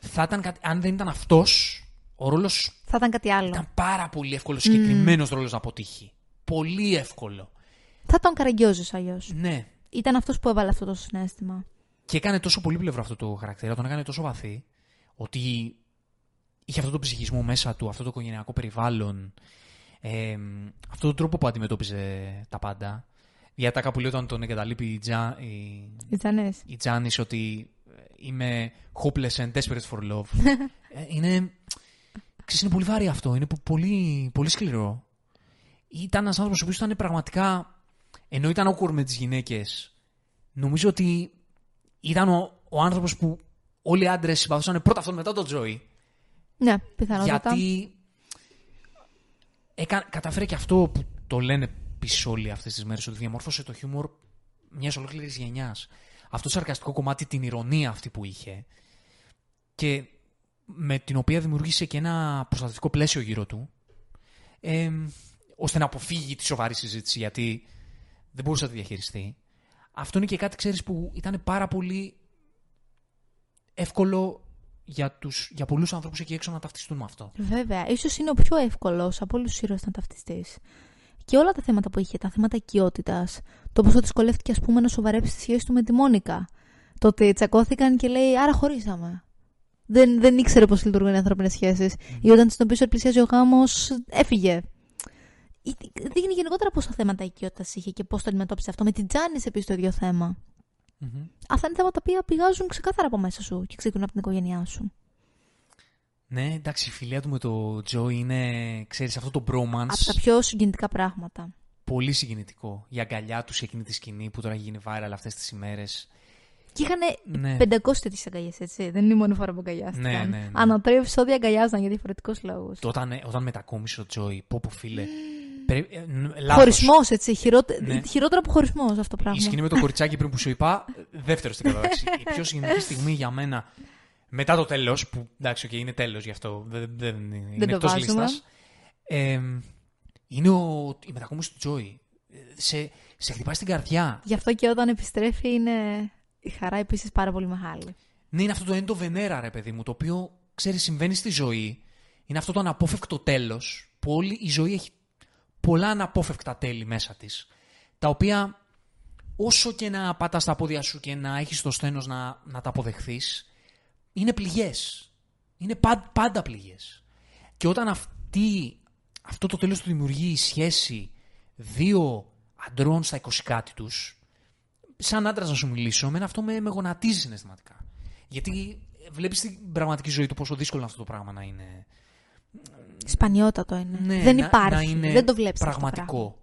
θα ήταν κάτι. Αν δεν ήταν αυτός, ο ρόλος Θα ήταν κάτι άλλο. ήταν πάρα πολύ εύκολο, συγκεκριμένος ρόλος να αποτύχει. Πολύ εύκολο. Θα ήταν καραγκιόζο αλλιώς. Ναι. Ήταν αυτός που έβαλε αυτό το συνέστημα. Και έκανε τόσο πολύ πλευρό αυτό το χαρακτήρα, τον έκανε τόσο βαθύ, ότι είχε αυτό το ψυχισμό μέσα του, αυτό το οικογενειακό περιβάλλον, ε, αυτόν τον τρόπο που αντιμετώπιζε τα πάντα. Η ατάκα που λέει όταν τον εγκαταλείπει η, Τζα, η, Ήταν η Τζάνης ότι ε, είμαι hopeless and desperate for love. Ε, είναι, ξέρεις, είναι πολύ βαρύ αυτό, είναι πο- πολύ, πολύ σκληρό. Ήταν ένας άνθρωπος ο οποίος ήταν πραγματικά, ενώ ήταν awkward με τις γυναίκες, νομίζω ότι ήταν ο, ο άνθρωπος που όλοι οι άντρες συμπαθούσαν πρώτα αυτόν μετά τον Τζόι. Ναι, πιθανότατα. Γιατί έκα, καταφέρε και αυτό που το λένε πίσω όλοι αυτές τις μέρες, ότι διαμόρφωσε το χιούμορ μιας ολόκληρης γενιάς. Αυτό το σαρκαστικό κομμάτι, την ηρωνία αυτή που είχε και με την οποία δημιούργησε και ένα προστατευτικό πλαίσιο γύρω του, ε, ώστε να αποφύγει τη σοβαρή συζήτηση, γιατί δεν μπορούσε να τη διαχειριστεί. Αυτό είναι και κάτι, ξέρεις, που ήταν πάρα πολύ εύκολο για, τους, για πολλούς ανθρώπους εκεί έξω να ταυτιστούν με αυτό. Βέβαια, ίσως είναι ο πιο εύκολος από όλους τους ήρωες να ταυτιστείς. Και όλα τα θέματα που είχε, τα θέματα οικειότητας, το πόσο δυσκολεύτηκε, ας πούμε, να σοβαρέψει τη σχέση του με τη Μόνικα. Το ότι τσακώθηκαν και λέει, Άρα χωρίσαμε. Δεν, δεν ήξερε πώς λειτουργούν οι ανθρώπινες σχέσεις. Ή όταν στην οποία πλησιάζει ο γάμος, έφυγε. Ή- Δείχνει γενικότερα πόσα θέματα οικειότητας είχε και πώς το αντιμετώπισε αυτό. Με την Τζάνι επίσης το ίδιο θέμα. Μμμ. Αυτά είναι θέματα που πηγάζουν ξεκάθαρα από μέσα σου και ξεκινούν από την οικογένειά σου. Ναι, εντάξει, η φιλία του με το Τζο είναι, ξέρεις, αυτό το bromance Από τα πιο συγκινητικά πράγματα. πολύ συγκινητικό. Η αγκαλιά τους σε εκείνη τη σκηνή που τώρα έχει γίνει viral αυτές τις ημέρες. Και είχαν Ναι. 500 τέτοιες αγκαλιές, έτσι. Δεν είναι η μόνη φορά που αγκαλιάστηκαν. Ναι, ναι, ναι. Ανά τρία επεισόδια αγκαλιάζαν για διαφορετικούς λόγους. Το Όταν, όταν μετακόμισε ο Τζόι, πω πω φίλε. Περι... ε, ν- λάθος. Χωρισμός, έτσι. Χειρώτε... Ναι. Χειρότερο από χωρισμός αυτό το Η πράγμα. σκηνή με το κοριτσάκι πριν που σου είπα, δεύτερο στην κατάταξη. Η πιο συγκινητική στιγμή για μένα, μετά το τέλος, που εντάξει, okay, είναι τέλος γι' αυτό, δεν, δεν, είναι το εκτός βάζουμε. λίστας, ε, είναι ο, η μετακόμιση του Τζόι. Ε, Σε, σε χτυπάει στην καρδιά. Γι' αυτό και όταν επιστρέφει είναι η χαρά επίσης πάρα πολύ μεγάλη. Ναι, είναι αυτό το έντο βενέρα, ρε παιδί μου, το οποίο ξέρεις, συμβαίνει στη ζωή. Είναι αυτό το αναπόφευκτο τέλος, που όλη η ζωή έχει πολλά αναπόφευκτα τέλη μέσα της. Τα οποία όσο και να πατάς τα πόδια σου και να έχεις το στένος να, να τα αποδεχθείς, είναι πληγές. Είναι παν- πάντα πληγές. Και όταν αυτή, αυτό το τέλος του δημιουργεί η σχέση δύο αντρών στα 20 κάτι τους, σαν άντρας να σου μιλήσω, εμένα αυτό με, με γονατίζει συναισθηματικά. Γιατί βλέπεις την πραγματική ζωή του πόσο δύσκολο είναι αυτό το πράγμα να είναι. Σπανιότατο είναι. Ναι, δεν να- υπάρχει. να είναι δεν το βλέπεις. πραγματικό.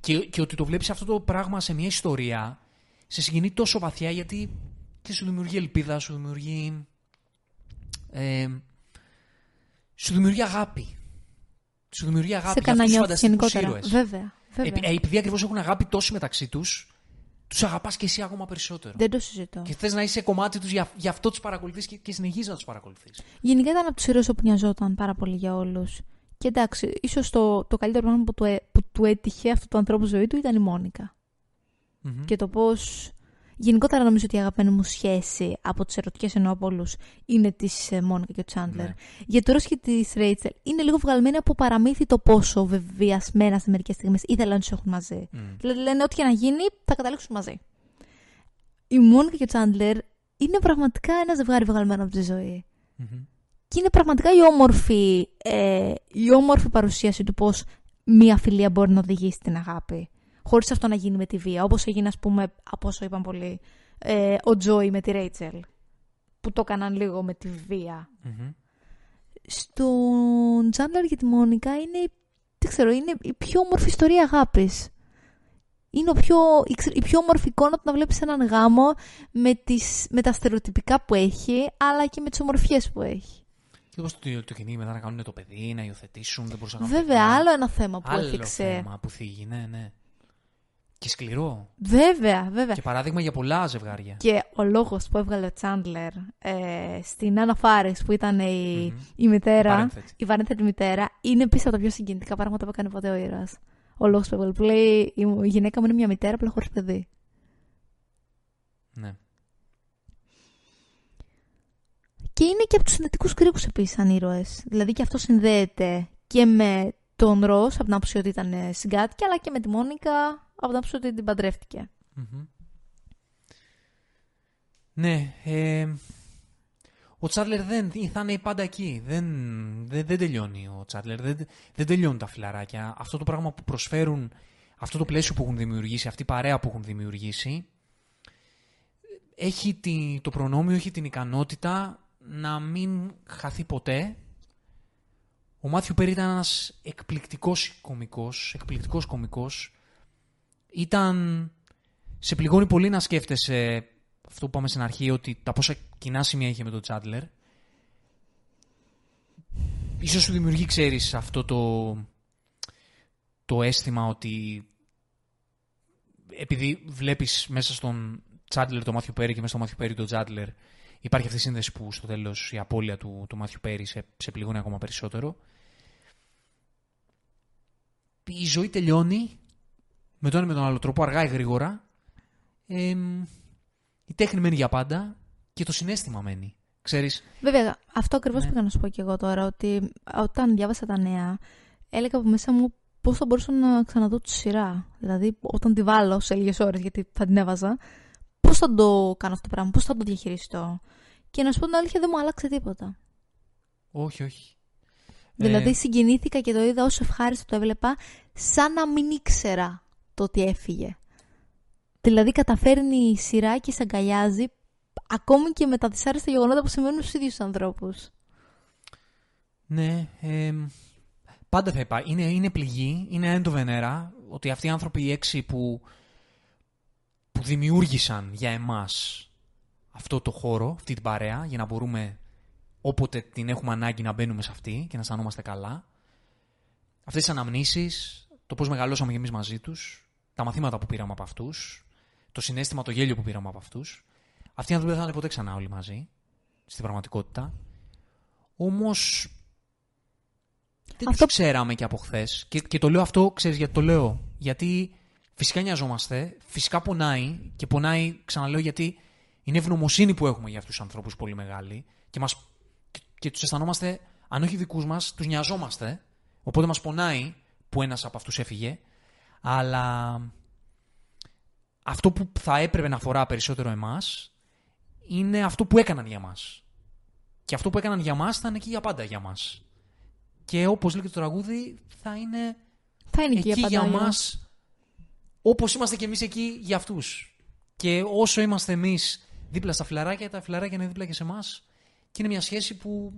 Και, και ότι το βλέπεις αυτό το πράγμα σε μια ιστορία σε συγκινεί τόσο βαθιά γιατί και σου δημιουργεί ελπίδα, σου δημιουργεί. Ε, σου δημιουργεί αγάπη. Σου δημιουργεί αγάπη Σε για κανένα αυτούς τους νιώθεις φανταστικούς γενικότερα. ήρωες. Βέβαια. βέβαια. Επει- ε, επειδή ακριβώς έχουν αγάπη τόση μεταξύ τους, τους αγαπάς και εσύ ακόμα περισσότερο. Δεν το συζητώ. Και θες να είσαι κομμάτι τους, για, γι' αυτό τους παρακολουθείς και, και συνεχίζεις να τους παρακολουθείς. Γενικά ήταν από τους ήρωες που νοιαζόταν πάρα πολύ για όλους. Και εντάξει, ίσως το, το καλύτερο πράγμα που του, έ- που του έτυχε αυτού του ανθρώπου ζωή του ήταν η μονικα Και το πώς. Γενικότερα νομίζω ότι η αγαπημένη μου σχέση από τις ερωτικές εννοώ από όλους είναι της Μόνικα και του Τσάντλερ. Ναι. Για το Ρος και τη Ρέιτσελ είναι λίγο βγαλμένη από παραμύθι το πόσο βεβαιασμένα σε μερικές στιγμές ήθελαν να τους έχουν μαζί. Δηλαδή λένε ό,τι και να γίνει θα καταλήξουν μαζί. Η Μόνικα και ο Τσάντλερ είναι πραγματικά ένα ζευγάρι βγαλμένο από τη ζωή. Και είναι πραγματικά η όμορφη, ε, η όμορφη παρουσίαση του πώς μία φιλία μπορεί να οδηγήσει στην αγάπη. Χωρίς αυτό να γίνει με τη βία. Όπως έγινε, ας πούμε, από όσο είπαν πολλοί, ε, ο Τζόι με τη Ρέιτσελ. Που το έκαναν λίγο με τη βία. Στον Τζάντλερ και τη Μόνικα είναι, δεν ξέρω, είναι η πιο όμορφη ιστορία αγάπης. Είναι ο πιο, η, ξε- η πιο όμορφη εικόνα του να βλέπεις έναν γάμο με, τις, με τα στερεοτυπικά που έχει, αλλά και με τις ομορφιές που έχει. Και όπω το, το κυνήγι μετά να κάνουν το παιδί, να υιοθετήσουν, δεν μπορούσαν να κάνουν Βέβαια, παιδιά. άλλο ένα θέμα που Άλλο έθιξε. θέμα που θίγει, ναι, ναι. Και σκληρό. Βέβαια, βέβαια. Και παράδειγμα για πολλά ζευγάρια. Και ο λόγος που έβγαλε ο Τσάντλερ ε, στην Άννα Φάρης, που ήταν η, Μμμ. η μητέρα, Η παρένθετη. η παρένθετη μητέρα, είναι επίσης από τα πιο συγκινητικά πράγματα που έκανε ποτέ ο ήρωας. Ο λόγος που έβγαλε. Που λέει η μου- η γυναίκα μου είναι μια μητέρα, απλά χωρίς παιδί. Ναι. Και είναι και από τους συνδετικούς κρίκους επίσης σαν ήρωες. Δηλαδή και αυτό συνδέεται και με τον Ρος, από την άποψη ότι ήταν ε, συγκάτοικοι, αλλά και με τη Μόνικα, από την άποψη ότι την παντρεύτηκε. Μμμ. Ναι, ε, ο Τσάντλερ δεν θα είναι πάντα εκεί. Δεν, δεν, δεν τελειώνει ο Τσάντλερ. Δεν, δεν τελειώνουν τα φιλαράκια. Αυτό το πράγμα που προσφέρουν, αυτό το πλαίσιο που έχουν δημιουργήσει, αυτή η παρέα που έχουν δημιουργήσει, έχει τη, το προνόμιο, έχει την ικανότητα να μην χαθεί ποτέ. Ο Μάθιου Πέρι ήταν ένας εκπληκτικός κομικός, εκπληκτικός κομικός. Ήταν σε πληγώνει πολύ να σκέφτεσαι αυτό που είπαμε στην αρχή, ότι τα πόσα κοινά σημεία είχε με τον Τσάντλερ. Ίσως σου δημιουργεί, ξέρεις, αυτό το, το αίσθημα ότι επειδή βλέπεις μέσα στον Τσάντλερ τον Μάθιου Πέρι και μέσα στον Μάθιου Πέρι τον Τσάντλερ υπάρχει αυτή η σύνδεση που στο τέλος η απώλεια του, του Μάθιου Πέρι σε, σε πληγώνει ακόμα περισσότερο. Η ζωή τελειώνει με τον ένα με τον άλλο τρόπο, αργά ή γρήγορα. Εμ, η τέχνη μένει για πάντα και το συνέστημα μένει. Ξέρεις, Βέβαια, αυτό ακριβώς Ναι. πήγα να σου πω και εγώ τώρα. Ότι όταν διάβασα τα νέα, έλεγα από μέσα μου πώς θα μπορούσα να ξαναδώ τη σειρά. Δηλαδή, όταν τη βάλω σε λίγες ώρες, γιατί θα την έβαζα, πώς θα το κάνω αυτό το πράγμα, πώς θα το διαχειριστώ. Και να σου πω την αλήθεια, δεν μου άλλαξε τίποτα. όχι, όχι. Δηλαδή, Ε, συγκινήθηκα και το είδα όσο ευχάριστο το έβλεπα, σαν να μην ήξερα το ότι έφυγε. Δηλαδή, καταφέρνει η σειρά και σε αγκαλιάζει ακόμη και με τα δυσάρεστα γεγονότα που συμβαίνουν στους ίδιους ανθρώπους. Ναι, εμ, πάντα θα υπάρχει. Είναι, είναι πληγή, είναι end of an era, ότι αυτοί οι άνθρωποι οι έξι που, που δημιούργησαν για εμάς αυτό το χώρο, αυτή την παρέα, για να μπορούμε όποτε την έχουμε ανάγκη να μπαίνουμε σε αυτή και να αισθανόμαστε καλά. Αυτές τις αναμνήσεις, το πώς μεγαλώσαμε κι εμείς μαζί τους, τα μαθήματα που πήραμε από αυτούς, το συνέστημα, το γέλιο που πήραμε από αυτούς. Αυτοί οι άνθρωποι δεν θα είναι ποτέ ξανά όλοι μαζί, στην πραγματικότητα. Όμως δεν Αυτό- τους ξέραμε και από χθες. Και, και το λέω αυτό, ξέρεις γιατί το λέω. Γιατί φυσικά νοιαζόμαστε, φυσικά πονάει και πονάει, ξαναλέω, γιατί είναι ευγνωμοσύνη που έχουμε για αυτούς τους ανθρώπους πολύ μεγάλη και, μας, και, και τους αισθανόμαστε, αν όχι δικούς μας, τους νοιαζόμαστε. Οπότε μας πονάει που ένας από αυτούς έφυγε. Αλλά αυτό που θα έπρεπε να αφορά περισσότερο εμάς είναι αυτό που έκαναν για μας. Και αυτό που έκαναν για μας θα είναι εκεί για πάντα για μας. Και όπως λέει και το τραγούδι, θα είναι Θα είναι εκεί και για πάντα. μας όπως είμαστε και εμείς εκεί για αυτούς. Και όσο είμαστε εμείς δίπλα στα φιλαράκια, τα φιλαράκια είναι δίπλα και σε εμάς. Και είναι μια σχέση που,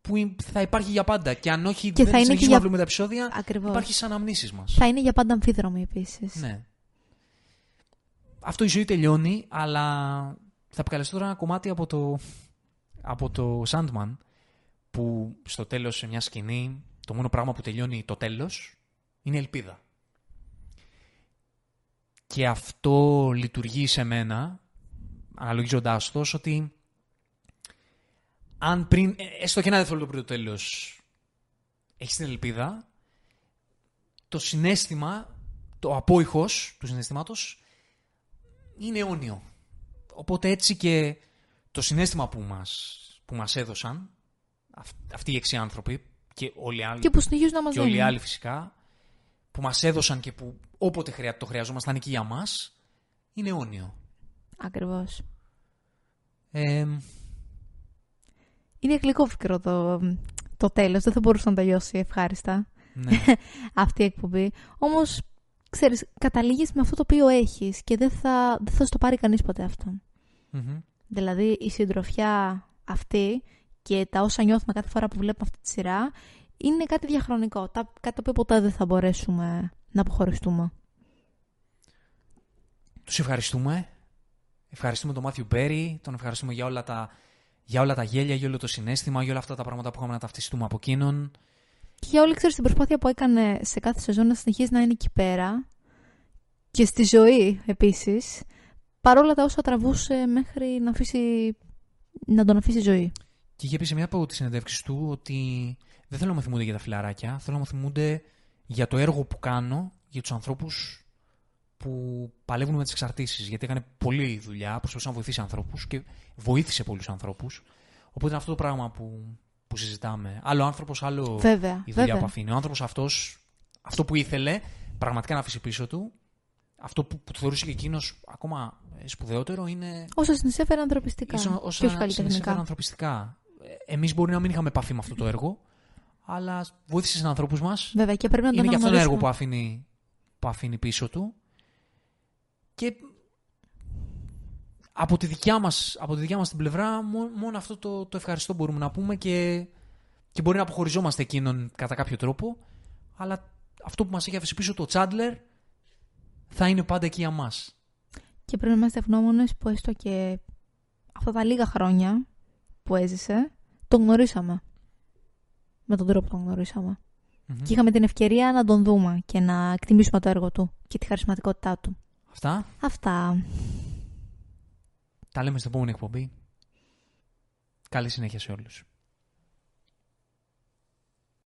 που θα υπάρχει για πάντα. Και αν όχι Και δεν θα είναι και συνεχίσουμε για- να βλέπουμε τα επεισόδια, Ακριβώς. υπάρχει σαν αναμνήσεις μας. Θα είναι για πάντα αμφίδρομη επίσης. Ναι. Αυτό η ζωή τελειώνει, αλλά θα επικαλεστώ τώρα ένα κομμάτι από το, από το Sandman που στο τέλος σε μια σκηνή το μόνο πράγμα που τελειώνει το τέλος είναι η ελπίδα. Και αυτό λειτουργεί σε μένα, αναλογίζοντάς το, ότι αν πριν, ε, έστω και ένα δευτερόλεπτο πριν το τέλος, έχεις την ελπίδα, το συνέστημα, το απόϊχος του συναισθήματος είναι αιώνιο. Οπότε έτσι και το συνέστημα που μας, που μας έδωσαν αυτοί οι έξι άνθρωποι και όλοι οι άλλοι, και που συνεχίζουν να μας και όλοι οι άλλοι φυσικά που μας έδωσαν και που όποτε χρεια, το χρειαζόμασταν εκεί για μας είναι αιώνιο. Ακριβώς. Ε, είναι γλυκό φυκρό το, το τέλος. Δεν θα μπορούσε να τελειώσει ευχάριστα ναι. αυτή η εκπομπή. Όμως, ξέρεις, καταλήγεις με αυτό το οποίο έχεις και δεν θα, δεν θα στο πάρει κανείς ποτέ αυτό. Μμμ. Δηλαδή η συντροφιά αυτή και τα όσα νιώθουμε κάθε φορά που βλέπουμε αυτή τη σειρά είναι κάτι διαχρονικό. Τα, κάτι το οποίο ποτέ δεν θα μπορέσουμε να αποχωριστούμε. Τους ευχαριστούμε. Ευχαριστούμε τον Μάθιου Μπέρι, τον ευχαριστούμε για όλα τα, για όλα τα γέλια, για όλο το συνέστημα, για όλα αυτά τα πράγματα που είχαμε να ταυτιστούμε από εκείνον. Και για όλη ξέρεις, την προσπάθεια που έκανε σε κάθε σεζόν να συνεχίσει να είναι εκεί πέρα και στη ζωή επίσης, παρόλα τα όσα τραβούσε μέχρι να, αφήσει, να τον αφήσει ζωή. Και είχε πει σε μια από τις συνεντεύξεις του ότι δεν θέλω να με θυμούνται για τα φιλαράκια, θέλω να με θυμούνται για το έργο που κάνω για τους ανθρώπους που παλεύουν με τις εξαρτήσεις. Γιατί έκανε πολλή δουλειά, προσπαθούσε να βοηθήσει ανθρώπους και βοήθησε πολλούς ανθρώπους. Οπότε είναι αυτό το πράγμα που, που συζητάμε. Άλλο άνθρωπος, άλλο Βέβαια, η δουλειά βέβαια. που αφήνει. Ο άνθρωπος αυτός, αυτό που ήθελε πραγματικά να αφήσει πίσω του, αυτό που, που του θεωρούσε και εκείνος ακόμα ε, σπουδαιότερο είναι Όσα συνεισέφερε ανθρωπιστικά. ίσο- και όσα όχι συνεισέφεραν καλλιτεχνικά. ανθρωπιστικά. Εμείς μπορεί να μην είχαμε επαφή με αυτό το έργο, αλλά βοήθησε του ανθρώπους μας. Βέβαια, και πρέπει να το Είναι και αυτό ένα έργο που αναγνωρίσουμε. αφήνει, που αφήνει πίσω του. Και από τη δικιά μας, από τη δικιά μας την πλευρά, μό- μόνο αυτό το, το ευχαριστώ μπορούμε να πούμε και, και μπορεί να αποχωριζόμαστε εκείνον κατά κάποιο τρόπο, αλλά αυτό που μας έχει αφήσει πίσω το Τσάντλερ θα είναι πάντα εκεί για μας. Και πρέπει να είμαστε ευγνώμονες που έστω και αυτά τα λίγα χρόνια που έζησε, τον γνωρίσαμε. Με τον τρόπο που τον γνωρίσαμε. Μμμ. Και είχαμε την ευκαιρία να τον δούμε και να εκτιμήσουμε το έργο του και τη χαρισματικότητά του. Αυτά; Αυτά. Τα λέμε στην επόμενη εκπομπή. Καλή συνέχεια σε όλους.